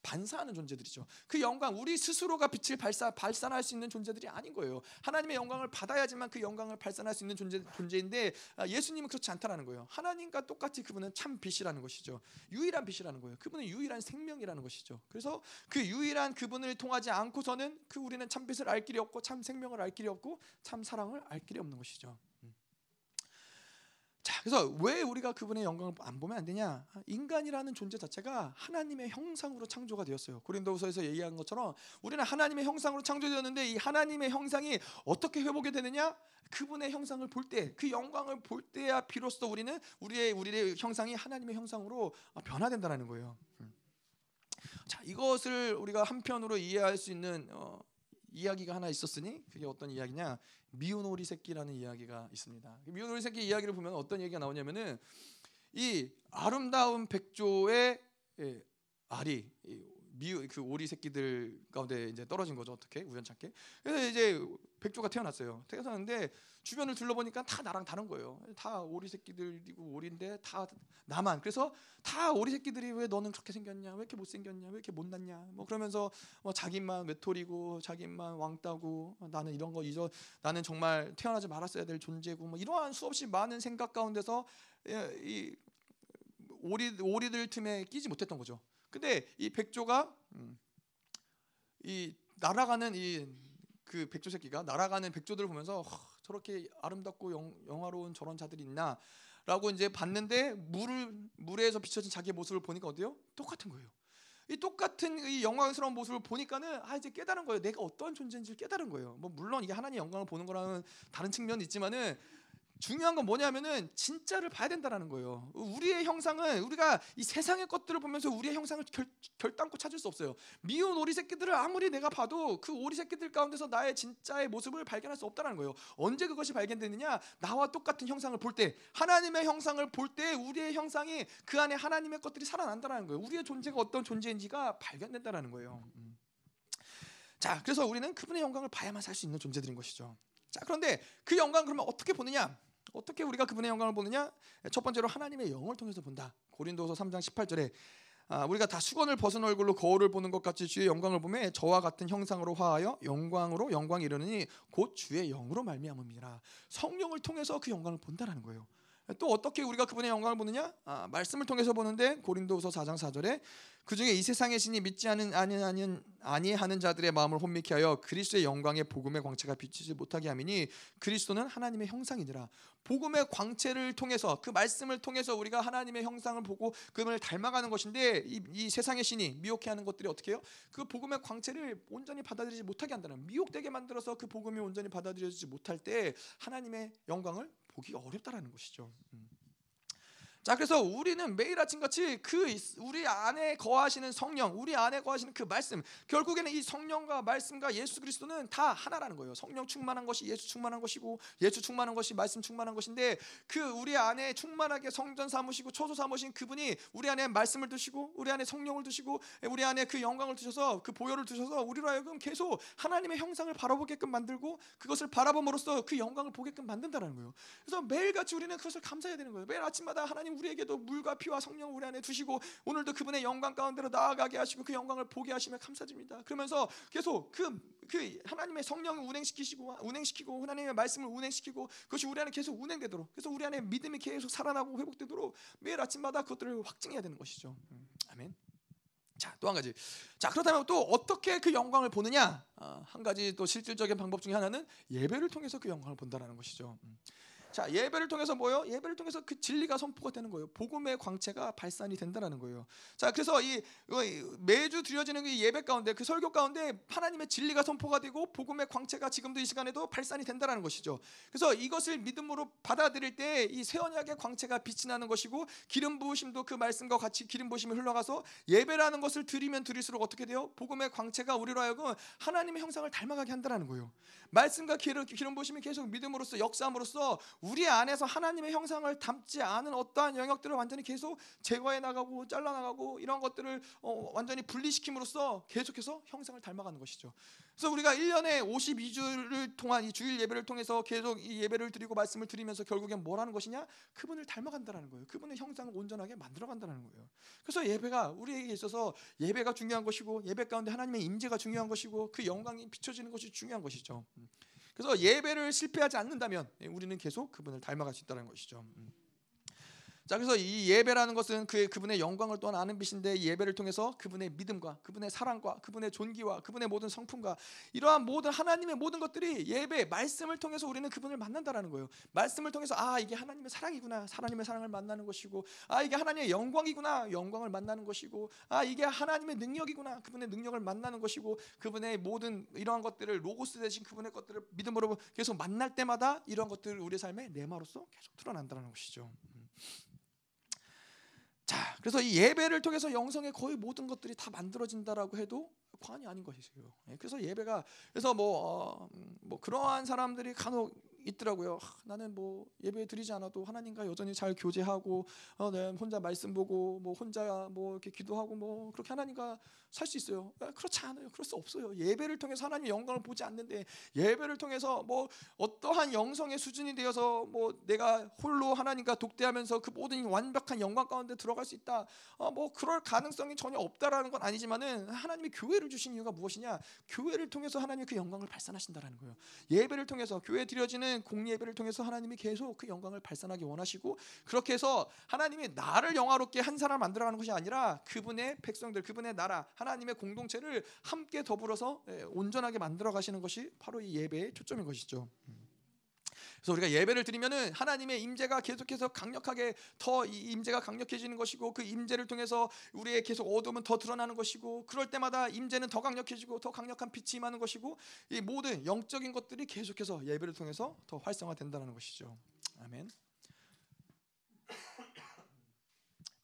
Speaker 1: 반사하는 존재들이죠. 그 영광 우리 스스로가 빛을 발사, 발산할 수 있는 존재들이 아닌 거예요. 하나님의 영광을 받아야지만 그 영광을 발산할 수 있는 존재, 존재인데 아, 예수님은 그렇지 않다라는 거예요. 하나님과 똑같이 그분은 참 빛이라는 것이죠. 유일한 빛이라는 거예요. 그분은 유일한 생명이라는 것이죠. 그래서 그 유일한 그분을 통하지 않고서는 그 우리는 참 빛을 알 길이 없고 참 생명을 알 길이 없고 참 사랑을 알 길이 없는 것이죠. 자, 그래서 왜 우리가 그분의 영광을 안 보면 안 되냐? 인간이라는 존재 자체가 하나님의 형상으로 창조가 되었어요. 고린도후서에서 얘기한 것처럼 우리는 하나님의 형상으로 창조되었는데 이 하나님의 형상이 어떻게 회복이 되느냐? 그분의 형상을 볼 때, 그 영광을 볼 때야 비로소 우리는 우리의 우리의 형상이 하나님의 형상으로 변화된다는 거예요. 음. 자, 이것을 우리가 한편으로 이해할 수 있는 어, 이야기가 하나 있었으니 그게 어떤 이야기냐? 미운 오리 새끼라는 이야기가 있습니다. 미운 오리 새끼 이야기를 보면 어떤 얘기가 나오냐면은 이 아름다운 백조의 예, 알이 미우 그 오리 새끼들 가운데 이제 떨어진 거죠 어떻게 우연찮게 그래서 이제 백조가 태어났어요. 태어났는데 주변을 둘러보니까 다 나랑 다른 거예요. 다 오리 새끼들이고 오리인데 다 나만. 그래서 다 오리 새끼들이 왜 너는 그렇게 생겼냐? 왜 이렇게 못 생겼냐? 왜 이렇게 못났냐? 뭐 그러면서 뭐 자기만 외톨이고 자기만 왕따고 나는 이런 거 잊어 나는 정말 태어나지 말았어야 될 존재고 뭐 이러한 수없이 많은 생각 가운데서 예, 이 오리 오리들 틈에 끼지 못했던 거죠. 근데 이 백조가 음, 이 날아가는 이 그 백조 새끼가 날아가는 백조들을 보면서 허, 저렇게 아름답고 영, 영화로운 저런 자들이 있나라고 이제 봤는데 물을 물에서 비춰진 자기의 모습을 보니까 어때요? 똑같은 거예요. 이 똑같은 이 영광스러운 모습을 보니까는 아 이제 깨달은 거예요. 내가 어떤 존재인지 깨달은 거예요. 뭐 물론 이게 하나님의 영광을 보는 거랑은 다른 측면이 있지만은 중요한 건 뭐냐면은 진짜를 봐야 된다라는 거예요. 우리의 형상은 우리가 이 세상의 것들을 보면서 우리의 형상을 결, 결단코 찾을 수 없어요. 미운 오리 새끼들을 아무리 내가 봐도 그 오리 새끼들 가운데서 나의 진짜의 모습을 발견할 수 없다는 거예요. 언제 그것이 발견되느냐? 나와 똑같은 형상을 볼 때, 하나님의 형상을 볼 때 우리의 형상이 그 안에 하나님의 것들이 살아난다는 거예요. 우리의 존재가 어떤 존재인지가 발견된다는 거예요. 음. 자, 그래서 우리는 그분의 영광을 봐야만 살 수 있는 존재들인 것이죠. 자, 그런데 그 영광 그러면 어떻게 보느냐? 어떻게 우리가 그분의 영광을 보느냐? 첫 번째로 하나님의 영을 통해서 본다. 고린도서 3장 18절에 아, 우리가 다 수건을 벗은 얼굴로 거울을 보는 것 같이 주의 영광을 보매 저와 같은 형상으로 화하여 영광으로 영광이 이르느니 곧 주의 영으로 말미암음이라. 성령을 통해서 그 영광을 본다라는 거예요. 또 어떻게 우리가 그분의 영광을 보느냐? 아, 말씀을 통해서 보는데 고린도후서 4장 4절에 그 중에 이 세상의 신이 믿지 않은 아니 아니 아니하는 자들의 마음을 혼미케 하여 그리스도의 영광의 복음의 광채가 비치지 못하게 하미니 그리스도는 하나님의 형상이니라. 복음의 광채를 통해서 그 말씀을 통해서 우리가 하나님의 형상을 보고 그분을 닮아가는 것인데 이, 이 세상의 신이 미혹해 하는 것들이 어떻게 해요? 그 복음의 광채를 온전히 받아들이지 못하게 한다는 미혹되게 만들어서 그 복음이 온전히 받아들여지지 못할 때 하나님의 영광을 보기가 어렵다라는 것이죠. 음. 자 그래서 우리는 매일 아침 같이 그 우리 안에 거하시는 성령, 우리 안에 거하시는 그 말씀, 결국에는 이 성령과 말씀과 예수 그리스도는 다 하나라는 거예요. 성령 충만한 것이 예수 충만한 것이고 예수 충만한 것이 말씀 충만한 것인데 그 우리 안에 충만하게 성전 삼으시고 초소 삼으신 그분이 우리 안에 말씀을 두시고 우리 안에 성령을 두시고 우리 안에 그 영광을 두셔서 그 보혈을 두셔서 우리로 하여금 계속 하나님의 형상을 바라보게끔 만들고 그것을 바라봄으로써 그 영광을 보게끔 만든다는 거예요. 그래서 매일같이 우리는 그것을 감사해야 되는 거예요. 매일 아침마다 하나님 우리에게도 물과 피와 성령을 우리 안에 두시고 오늘도 그분의 영광 가운데로 나아가게 하시고 그 영광을 보게 하시며 감사드립니다. 그러면서 계속 그, 그 하나님의 성령을 운행시키시고 운행시키고 하나님의 말씀을 운행시키고 그것이 우리 안에 계속 운행되도록 그래서 우리 안에 믿음이 계속 살아나고 회복되도록 매일 아침마다 그것들을 확증해야 되는 것이죠. 음, 아멘. 자, 또 한 가지. 자, 그렇다면 또 어떻게 그 영광을 보느냐? 아, 한 가지 또 실질적인 방법 중에 하나는 예배를 통해서 그 영광을 본다라는 것이죠. 음. 자 예배를 통해서 뭐요? 예배를 통해서 그 진리가 선포가 되는 거예요. 복음의 광채가 발산이 된다는 거예요. 자 그래서 이 매주 드려지는 이 예배 가운데 그 설교 가운데 하나님의 진리가 선포가 되고 복음의 광채가 지금도 이 시간에도 발산이 된다는 것이죠. 그래서 이것을 믿음으로 받아들일 때 이 새 언약의 광채가 빛이 나는 것이고 기름 부으심도 그 말씀과 같이 기름 부으심이 흘러가서 예배라는 것을 드리면 드릴수록 어떻게 돼요? 복음의 광채가 우리로 하여금 하나님의 형상을 닮아가게 한다는 거예요. 말씀과 기름, 기름 부으심이 계속 믿음으로써 역사함으로써 우리 안에서 하나님의 형상을 담지 않은 어떠한 영역들을 완전히 계속 제거해 나가고 잘라 나가고 이런 것들을 어, 완전히 분리시킴으로써 계속해서 형상을 닮아가는 것이죠. 그래서 우리가 1년에 52주를 통한 이 주일 예배를 통해서 계속 이 예배를 드리고 말씀을 드리면서 결국엔 뭘 하는 것이냐? 그분을 닮아간다는 거예요. 그분의 형상을 온전하게 만들어 간다는 거예요. 그래서 예배가 우리에게 있어서 예배가 중요한 것이고 예배 가운데 하나님의 임재가 중요한 것이고 그 영광이 비춰지는 것이 중요한 것이죠. 음. 그래서 예배를 실패하지 않는다면 우리는 계속 그분을 닮아갈 수 있다는 것이죠. 음. 자 그래서 이 예배라는 것은 그 그분의 영광을 또한 아는 빛인데 예배를 통해서 그분의 믿음과 그분의 사랑과 그분의 존귀와 그분의 모든 성품과 이러한 모든 하나님의 모든 것들이 예배 말씀을 통해서 우리는 그분을 만난다라는 거예요. 말씀을 통해서 아 이게 하나님의 사랑이구나 하나님의 사랑을 만나는 것이고 아 이게 하나님의 영광이구나 영광을 만나는 것이고 아 이게 하나님의 능력이구나 그분의 능력을 만나는 것이고 그분의 모든 이러한 것들을 로고스 대신 그분의 것들을 믿음으로 계속 만날 때마다 이러한 것들을 우리 삶의 내마로서 계속 드러난다는 것이죠. 자, 그래서 이 예배를 통해서 영성의 거의 모든 것들이 다 만들어진다라고 해도 과언이 아닌 것이죠. 예, 그래서 예배가 그래서 뭐, 어, 음, 뭐 그러한 사람들이 간혹 있더라고요. 하, 나는 뭐 예배 드리지 않아도 하나님과 여전히 잘 교제하고 어, 네, 혼자 말씀 보고 뭐 혼자 뭐 이렇게 기도하고 뭐 그렇게 하나님과 살 수 있어요. 아, 그렇지 않아요. 그럴 수 없어요. 예배를 통해서 하나님의 영광을 보지 않는데 예배를 통해서 뭐 어떠한 영성의 수준이 되어서 뭐 내가 홀로 하나님과 독대하면서 그 모든 완벽한 영광 가운데 들어갈 수 있다. 어, 뭐 그럴 가능성이 전혀 없다라는 건 아니지만은 하나님이 교회를 주신 이유가 무엇이냐? 교회를 통해서 하나님이 그 영광을 발산하신다라는 거예요. 예배를 통해서 교회 드려지는 드리는 공예배를 통해서 하나님이 계속 그 영광을 발산하기 원하시고 그렇게 해서 하나님이 나를 영화롭게 한 사람 만들어가는 것이 아니라 그분의 백성들, 그분의 나라, 하나님의 공동체를 함께 더불어서 예, 온전하게 만들어 가시는 것이 바로 이 예배의 초점인 것이죠. 그래서 우리가 예배를 드리면은 하나님의 임재가 계속해서 강력하게 더 임재가 강력해지는 것이고 그 임재를 통해서 우리의 계속 어둠은 더 드러나는 것이고 그럴 때마다 임재는 더 강력해지고 더 강력한 빛이 임하는 것이고 이 모든 영적인 것들이 계속해서 예배를 통해서 더 활성화된다는 것이죠. 아멘.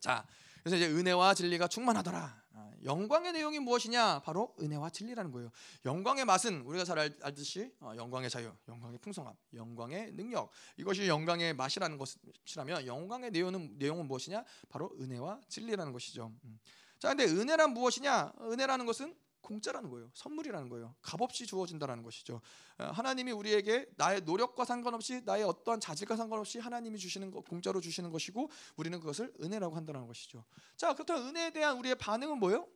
Speaker 1: 자, 그래서 이제 은혜와 진리가 충만하더라. 아, 영광의 내용이 무엇이냐? 바로 은혜와 진리라는 거예요. 영광의 맛은 우리가 잘 알, 듯이 어, 영광의 자유, 영광의 풍성함, 영광의 능력 이것이 영광의 맛이라는 것이라면 영광의 내용은 내용은 무엇이냐? 바로 은혜와 진리라는 것이죠. 음. 자, 근데 은혜란 무엇이냐? 은혜라는 것은 공짜라는 거예요. 선물이라는 거예요. 값없이 주어진다라는 것이죠. 어, 하나님이 우리에게 나의 노력과 상관없이 나의 어떠한 자질과 상관없이 하나님이 주시는 거 공짜로 주시는 것이고 우리는 그것을 은혜라고 한다는 것이죠. 자, 그렇다면 은혜에 대한 우리의 반응은 뭐예요?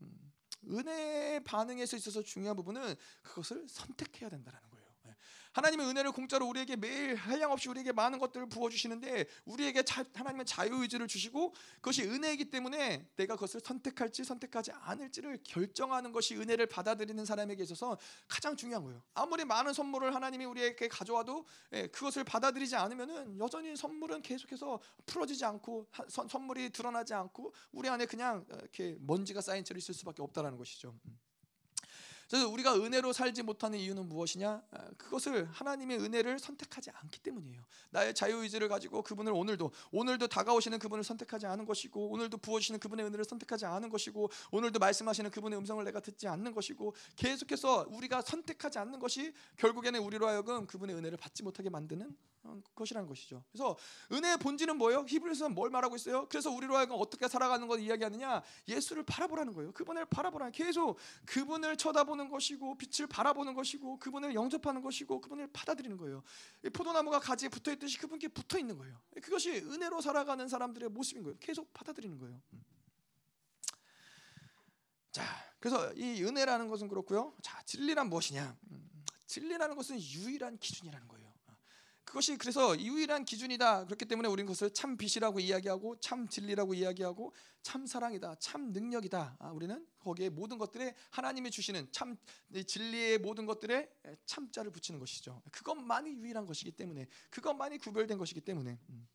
Speaker 1: 음, 은혜 반응에서 있어서 중요한 부분은 그것을 선택해야 된다는 거예요. 하나님의 은혜를 공짜로 우리에게 매일 한량없이 우리에게 많은 것들을 부어 주시는데 우리에게 자, 하나님의 자유 의지를 주시고 그것이 은혜이기 때문에 내가 그것을 선택할지 선택하지 않을지를 결정하는 것이 은혜를 받아들이는 사람에게 있어서 가장 중요한 거예요. 아무리 많은 선물을 하나님이 우리에게 가져와도 예, 그것을 받아들이지 않으면은 여전히 선물은 계속해서 풀어지지 않고 선, 선물이 드러나지 않고 우리 안에 그냥 이렇게 먼지가 쌓인 채로 있을 수밖에 없다라는 것이죠. 음. 그래서 우리가 은혜로 살지 못하는 이유는 무엇이냐? 아, 그것을 하나님의 은혜를 선택하지 않기 때문이에요. 나의 자유 의지를 가지고 그분을 오늘도 오늘도 다가오시는 그분을 선택하지 않은 것이고 오늘도 부어주시는 그분의 은혜를 선택하지 않은 것이고 오늘도 말씀하시는 그분의 음성을 내가 듣지 않는 것이고 계속해서 우리가 선택하지 않는 것이 결국에는 우리로 하여금 그분의 은혜를 받지 못하게 만드는 어, 것이라는 것이죠. 그래서 은혜의 본질은 뭐예요? 히브리서는 뭘 말하고 있어요? 그래서 우리로 하여금 어떻게 살아가는 것 이야기하느냐? 예수를 바라보라는 거예요. 그분을 바라보라. 계속 그분을 쳐다보는 것이고 빛을 바라보는 것이고 그분을 영접하는 것이고 그분을 받아들이는 거예요. 포도나무가 가지에 붙어 있듯이 그분께 붙어 있는 거예요. 그것이 은혜로 살아가는 사람들의 모습인 거예요. 계속 받아들이는 거예요. 음. 자, 그래서 이 은혜라는 것은 그렇고요. 자, 진리란 무엇이냐? 음, 진리라는 것은 유일한 기준이라는 거예요. 그것이 그래서 유일한 기준이다. 그렇기 때문에 우리는 그것을 참 빛이라고 이야기하고 참 진리라고 이야기하고 참 사랑이다. 참 능력이다. 아, 우리는 거기에 모든 것들에 하나님이 주시는 참 진리의 모든 것들에 참자를 붙이는 것이죠. 그것만이 유일한 것이기 때문에 그것만이 구별된 것이기 때문에 음.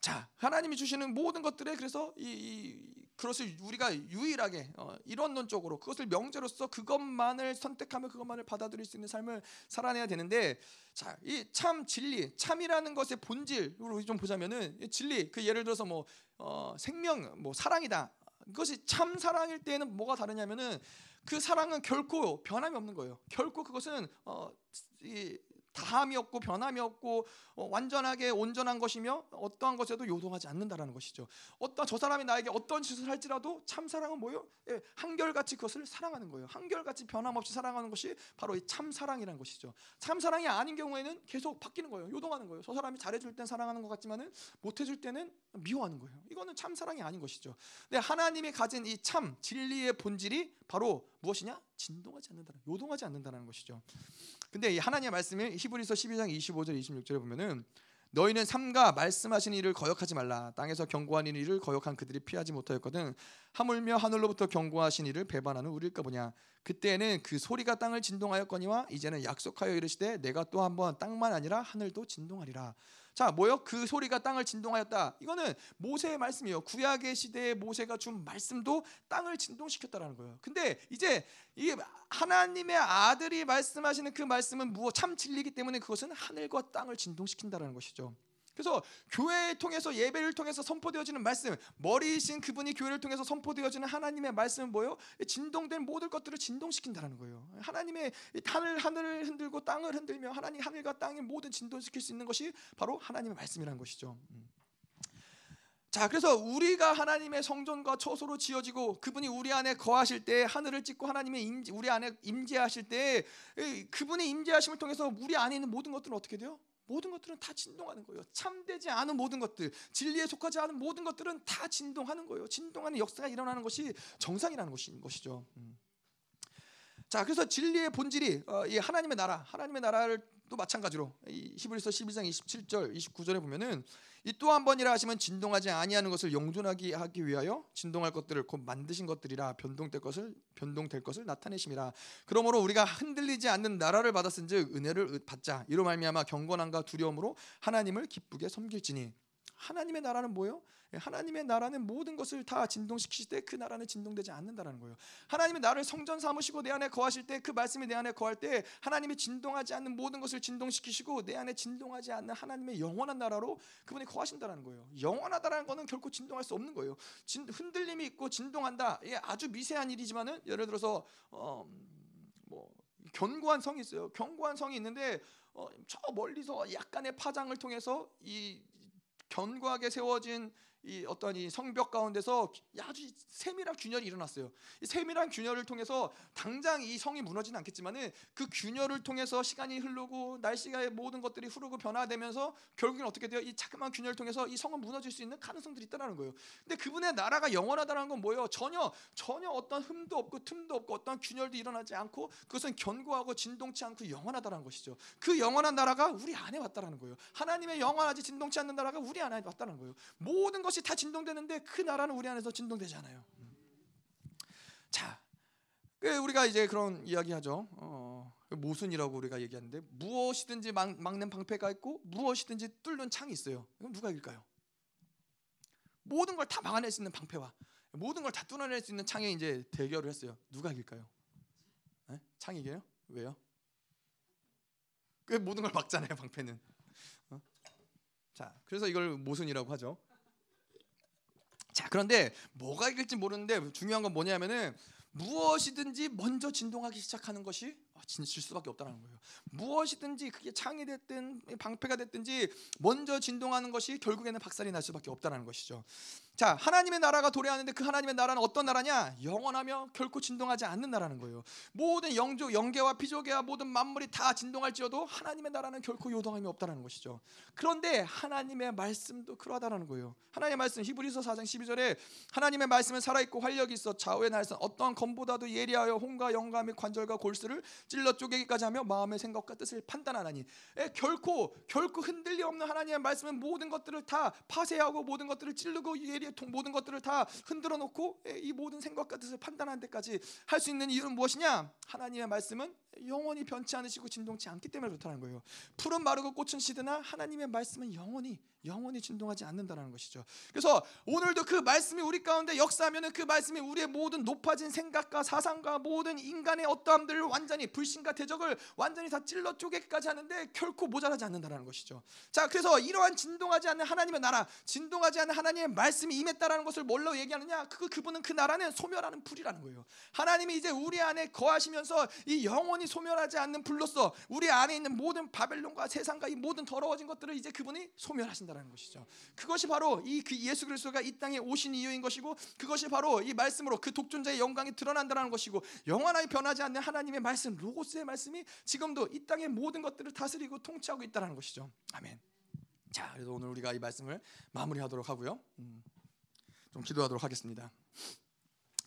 Speaker 1: 자 하나님이 주시는 모든 것들에 그래서 이, 이 그것을 우리가 유일하게 어, 이론론적으로 그것을 명제로서 그것만을 선택하며 그것만을 받아들일 수 있는 삶을 살아내야 되는데 자, 이 참 진리, 참이라는 것의 본질으로 좀 보자면은 진리 그 예를 들어서 뭐 어, 생명, 뭐 사랑이다. 그것이 참 사랑일 때는 뭐가 다르냐면은 그 사랑은 결코 변함이 없는 거예요. 결코 그것은 어, 이 다함이 없고 변함이 없고 어, 완전하게 온전한 것이며 어떠한 것에도 요동하지 않는다라는 것이죠. 어떤 저 사람이 나에게 어떤 짓을 할지라도 참 사랑은 뭐요? 예, 한결같이 그것을 사랑하는 거예요. 한결같이 변함없이 사랑하는 것이 바로 이 참 사랑이라는 것이죠. 참 사랑이 아닌 경우에는 계속 바뀌는 거예요. 요동하는 거예요. 저 사람이 잘해줄 땐 사랑하는 것 같지만은 못해줄 때는 미워하는 거예요. 이거는 참 사랑이 아닌 것이죠. 근데 하나님이 가진 이 참 진리의 본질이 바로 무엇이냐? 진동하지 않는다는, 요동하지 않는다는 것이죠. 근데 이 하나님의 말씀이 히브리서 12장 25절 26절에 보면은 너희는 삼가 말씀하신 일을 거역하지 말라. 땅에서 경고하는 일을 거역한 그들이 피하지 못하였거든 하물며 하늘로부터 경고하신 일을 배반하는 우리일까 보냐. 그때는 그 소리가 땅을 진동하였거니와 이제는 약속하여 이르시되 내가 또 한번 땅만 아니라 하늘도 진동하리라 자, 뭐요? 그 소리가 땅을 진동하였다. 이거는 모세의 말씀이에요. 구약의 시대에 모세가 준 말씀도 땅을 진동시켰다라는 거예요. 근데 이제 이 하나님의 아들이 말씀하시는 그 말씀은 무엇 참 진리기 때문에 그것은 하늘과 땅을 진동시킨다라는 것이죠. 그래서 교회를 통해서 예배를 통해서 선포되어지는 말씀, 머리이신 그분이 교회를 통해서 선포되어지는 하나님의 말씀은 뭐예요? 진동된 모든 것들을 진동시킨다는 거예요. 하나님의 하늘 하늘을 흔들고 땅을 흔들며 하나님 하늘과 땅의 모든 진동시킬 수 있는 것이 바로 하나님의 말씀이라는 것이죠. 음. 자, 그래서 우리가 하나님의 성전과 처소로 지어지고 그분이 우리 안에 거하실 때 하늘을 찍고 하나님의 임재, 우리 안에 임재하실 때 그분의 임재하심을 통해서 우리 안에 있는 모든 것들은 어떻게 돼요? 모든 것들은 다 진동하는 거예요. 참되지 않은 모든 것들, 진리에 속하지 않은 모든 것들은 다 진동하는 거예요. 진동하는 역사가 일어나는 것이 정상이라는 것인 것이죠. 음. 자, 그래서 진리의 본질이 어, 이 하나님의 나라, 하나님의 나라를 또 마찬가지로 히브리서 12장 27절, 29절에 보면은 이 또 한 번이라 하시면 진동하지 아니하는 것을 영존하게 하기 위하여 진동할 것들을 곧 만드신 것들이라 변동될 것을 변동될 것을 나타내심이라. 그러므로 우리가 흔들리지 않는 나라를 받았은즉 은혜를 받자. 이로 말미암아 경건함과 두려움으로 하나님을 기쁘게 섬길지니. 하나님의 나라는 뭐예요? 예, 하나님의 나라는 모든 것을 다 진동시키실 때 그 나라는 진동되지 않는다라는 거예요. 하나님의 나를 성전 삼으시고 내 안에 거하실 때 그 말씀이 내 안에 거할 때 하나님이 진동하지 않는 모든 것을 진동시키시고 내 안에 진동하지 않는 하나님의 영원한 나라로 그분이 거하신다라는 거예요. 영원하다라는 것은 결코 진동할 수 없는 거예요. 진, 흔들림이 있고 진동한다. 이게 아주 미세한 일이지만은 예를 들어서 어, 뭐 견고한 성이 있어요. 견고한 성이 있는데 어, 저 멀리서 약간의 파장을 통해서 이 견고하게 세워진 이 어떤 이 성벽 가운데서 아주 세밀한 균열이 일어났어요. 이 세밀한 균열을 통해서 당장 이 성이 무너지는 않겠지만은 그 균열을 통해서 시간이 흐르고 날씨가 모든 것들이 흐르고 변화되면서 결국엔 어떻게 돼요? 이 자그마한 균열을 통해서 이 성은 무너질 수 있는 가능성들이 있다는 거예요. 근데 그분의 나라가 영원하다는 건 뭐예요? 전혀 전혀 어떤 흠도 없고 틈도 없고 어떤 균열도 일어나지 않고 그것은 견고하고 진동치 않고 영원하다는 것이죠. 그 영원한 나라가 우리 안에 왔다라는 거예요. 하나님의 영원하지 진동치 않는 나라가 우리 안에 왔다는 거예요. 모든 것이 다 진동되는데 그 나라는 우리 안에서 진동되지 않아요. 자, 그 우리가 이제 그런 이야기하죠. 어, 그 모순이라고 우리가 얘기하는데 무엇이든지 막, 막는 방패가 있고 무엇이든지 뚫는 창이 있어요. 그럼 누가 이길까요? 모든 걸 다 막아낼 수 있는 방패와 모든 걸 다 뚫어낼 수 있는 창에 이제 대결을 했어요. 누가 이길까요? 네? 창이 이겨요? 왜요? 그 모든 걸 막잖아요. 방패는. 어? 자, 그래서 이걸 모순이라고 하죠. 자, 그런데 뭐가 이길지 모르는데 중요한 건 뭐냐면은 무엇이든지 먼저 진동하기 시작하는 것이 질 수밖에 없다는 거예요. 무엇이든지 그게 창이 됐든 방패가 됐든지 먼저 진동하는 것이 결국에는 박살이 날 수밖에 없다는 것이죠. 자, 하나님의 나라가 도래하는데 그 하나님의 나라는 어떤 나라냐? 영원하며 결코 진동하지 않는 나라는 거예요. 모든 영조, 영계와 피조계와 모든 만물이 다 진동할지어도 하나님의 나라는 결코 요동함이 없다는 것이죠. 그런데 하나님의 말씀도 그러하다는 거예요. 하나님의 말씀 히브리서 4장 12절에 하나님의 말씀은 살아 있고 활력이 있어 좌우의 날선 어떠한 검보다도 예리하여 홍과 영과 및 관절과 골수를 찔러 쪼개기까지 하며 마음의 생각과 뜻을 판단하나니 에, 결코 결코 흔들리 없는 하나님의 말씀은 모든 것들을 다 파쇄하고 모든 것들을 찌르고 예리 모든 것들을 다 흔들어 놓고 이 모든 생각과 뜻을 판단하는 데까지 할 수 있는 이유는 무엇이냐? 하나님의 말씀은 영원히 변치 않으시고 진동치 않기 때문에 그렇다는 거예요. 푸른 마르고 꽃은 시드나 하나님의 말씀은 영원히 영원히 진동하지 않는다는 것이죠. 그래서 오늘도 그 말씀이 우리 가운데 역사하면은 그 말씀이 우리의 모든 높아진 생각과 사상과 모든 인간의 어떠함들을 완전히 불신과 대적을 완전히 다 찔러 쪼개기까지 하는데 결코 모자라지 않는다는 것이죠. 자, 그래서 이러한 진동하지 않는 하나님의 나라, 진동하지 않는 하나님의 말씀이 임했다라는 것을 뭘로 얘기하느냐? 그 그분은 그 나라는 소멸하는 불이라는 거예요. 하나님이 이제 우리 안에 거하시면서 이 영원히 소멸하지 않는 불로서 우리 안에 있는 모든 바벨론과 세상과 이 모든 더러워진 것들을 이제 그분이 소멸하신다. 있다라는 것이죠. 그것이 바로 이 그 예수 그리스도가 이 땅에 오신 이유인 것이고 그것이 바로 이 말씀으로 그 독존자의 영광이 드러난다는 것이고 영원하게 변하지 않는 하나님의 말씀 로고스의 말씀이 지금도 이 땅의 모든 것들을 다스리고 통치하고 있다는 것이죠. 아멘. 자, 그래서 오늘 우리가 이 말씀을 마무리하도록 하고요. 음, 좀 기도하도록 하겠습니다.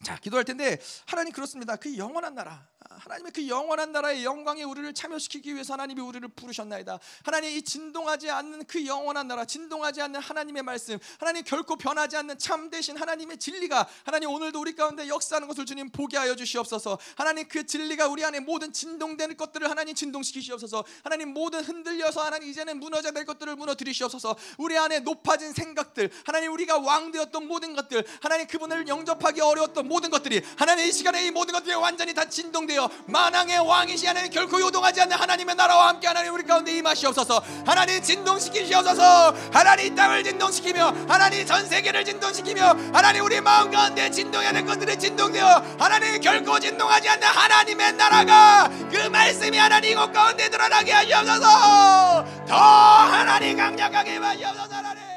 Speaker 1: 자, 기도할 텐데 하나님 그렇습니다. 그 영원한 나라, 하나님의 그 영원한 나라의 영광에 우리를 참여시키기 위해서 하나님이 우리를 부르셨나이다. 하나님 이 진동하지 않는 그 영원한 나라, 진동하지 않는 하나님의 말씀, 하나님 결코 변하지 않는 참 대신 하나님의 진리가 하나님 오늘도 우리 가운데 역사하는 것을 주님 보게 하여 주시옵소서. 하나님 그 진리가 우리 안에 모든 진동되는 것들을 하나님 진동시키시옵소서. 하나님 모든 흔들려서 하나님 이제는 무너져 될 것들을 무너뜨리시옵소서. 우리 안에 높아진 생각들, 하나님 우리가 왕 되었던 모든 것들, 하나님 그분을 영접하기 어려웠던 모든 것들이 하나님 이 시간에 이 모든 것들이 완전히 다 진동되어 만왕의 왕이시 하나님 결코 요동하지 않는 하나님의 나라와 함께 하나님 우리 가운데 임하시옵소서. 하나님 진동시키시옵소서. 하나님 땅을 진동시키며 하나님 전 세계를 진동시키며 하나님 우리 마음 가운데 될 것들이 진동되어 하나님 결코 진동하지 않는 하나님의 나라가 그 말씀이 하나님 이곳 가운데 드러나게 하시옵소서. 더 하나님 강력하게 하시옵소서 하나님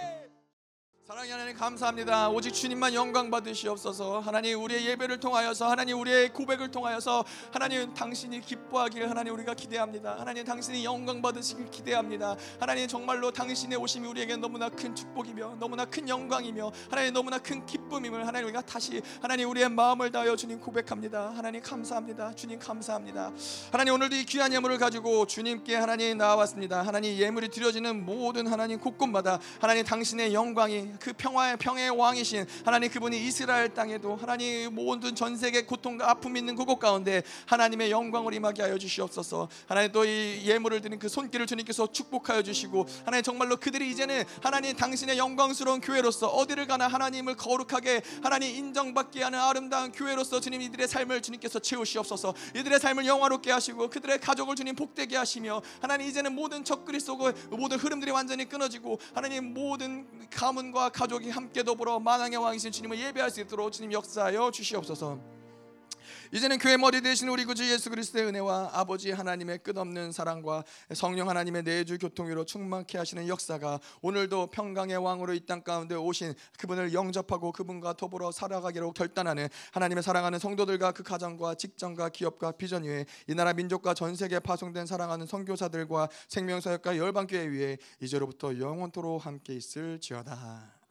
Speaker 1: 사랑의 하나님 감사합니다. 오직 주님만 영광 받으시옵소서. 하나님 우리의 예배를 통하여서 하나님 우리의 고백을 통하여서 하나님 당신이 기뻐하기를 하나님 우리가 기대합니다. 하나님 당신이 영광 받으시길 기대합니다. 하나님 정말로 당신의 오심이 우리에게 너무나 큰 축복이며 너무나 큰 영광이며 하나님 너무나 큰 기쁨임을 하나님 우리가 다시 하나님 우리의 마음을 다하여 주님 고백합니다. 하나님 감사합니다. 주님 감사합니다. 하나님 오늘도 이 귀한 예물을 가지고 주님께 하나님 나와왔습니다. 하나님 예물이 드려지는 모든 하나님 곳곳마다 하나님 당신의 영광이 그 평화의 평의 왕이신 하나님 그분이 이스라엘 땅에도 하나님 모든 전 세계 고통과 아픔 있는 그곳 가운데 하나님의 영광을 임하게 하여 주시옵소서. 하나님 또 이 예물을 드린 그 손길을 주님께서 축복하여 주시고 하나님 정말로 그들이 이제는 하나님 당신의 영광스러운 교회로서 어디를 가나 하나님을 거룩하게 하나님 인정받게 하는 아름다운 교회로서 주님 이들의 삶을 주님께서 채우시옵소서. 이들의 삶을 영화롭게 하시고 그들의 가족을 주님 복되게 하시며 하나님 이제는 모든 적그리 속의 모든 흐름들이 완전히 끊어지고 하나님 모든 가문과 가족이 함께 더불어 만왕의 왕이신 주님을 예배할 수 있도록 주님 역사하여 주시옵소서. 이제는 교회 머리 되신 우리 구주 예수 그리스도의 은혜와 아버지 하나님의 끝없는 사랑과 성령 하나님의 내주 교통으로 충만케 하시는 역사가 오늘도 평강의 왕으로 이 땅 가운데 오신 그분을 영접하고 그분과 더불어 살아가기로 결단하는 하나님의 사랑하는 성도들과 그 가정과 직장과 기업과 비전 위에 이 나라 민족과 전 세계에 파송된 사랑하는 선교사들과 생명사역과 열방교회 위에 이제로부터 영원토로 함께 있을지어다.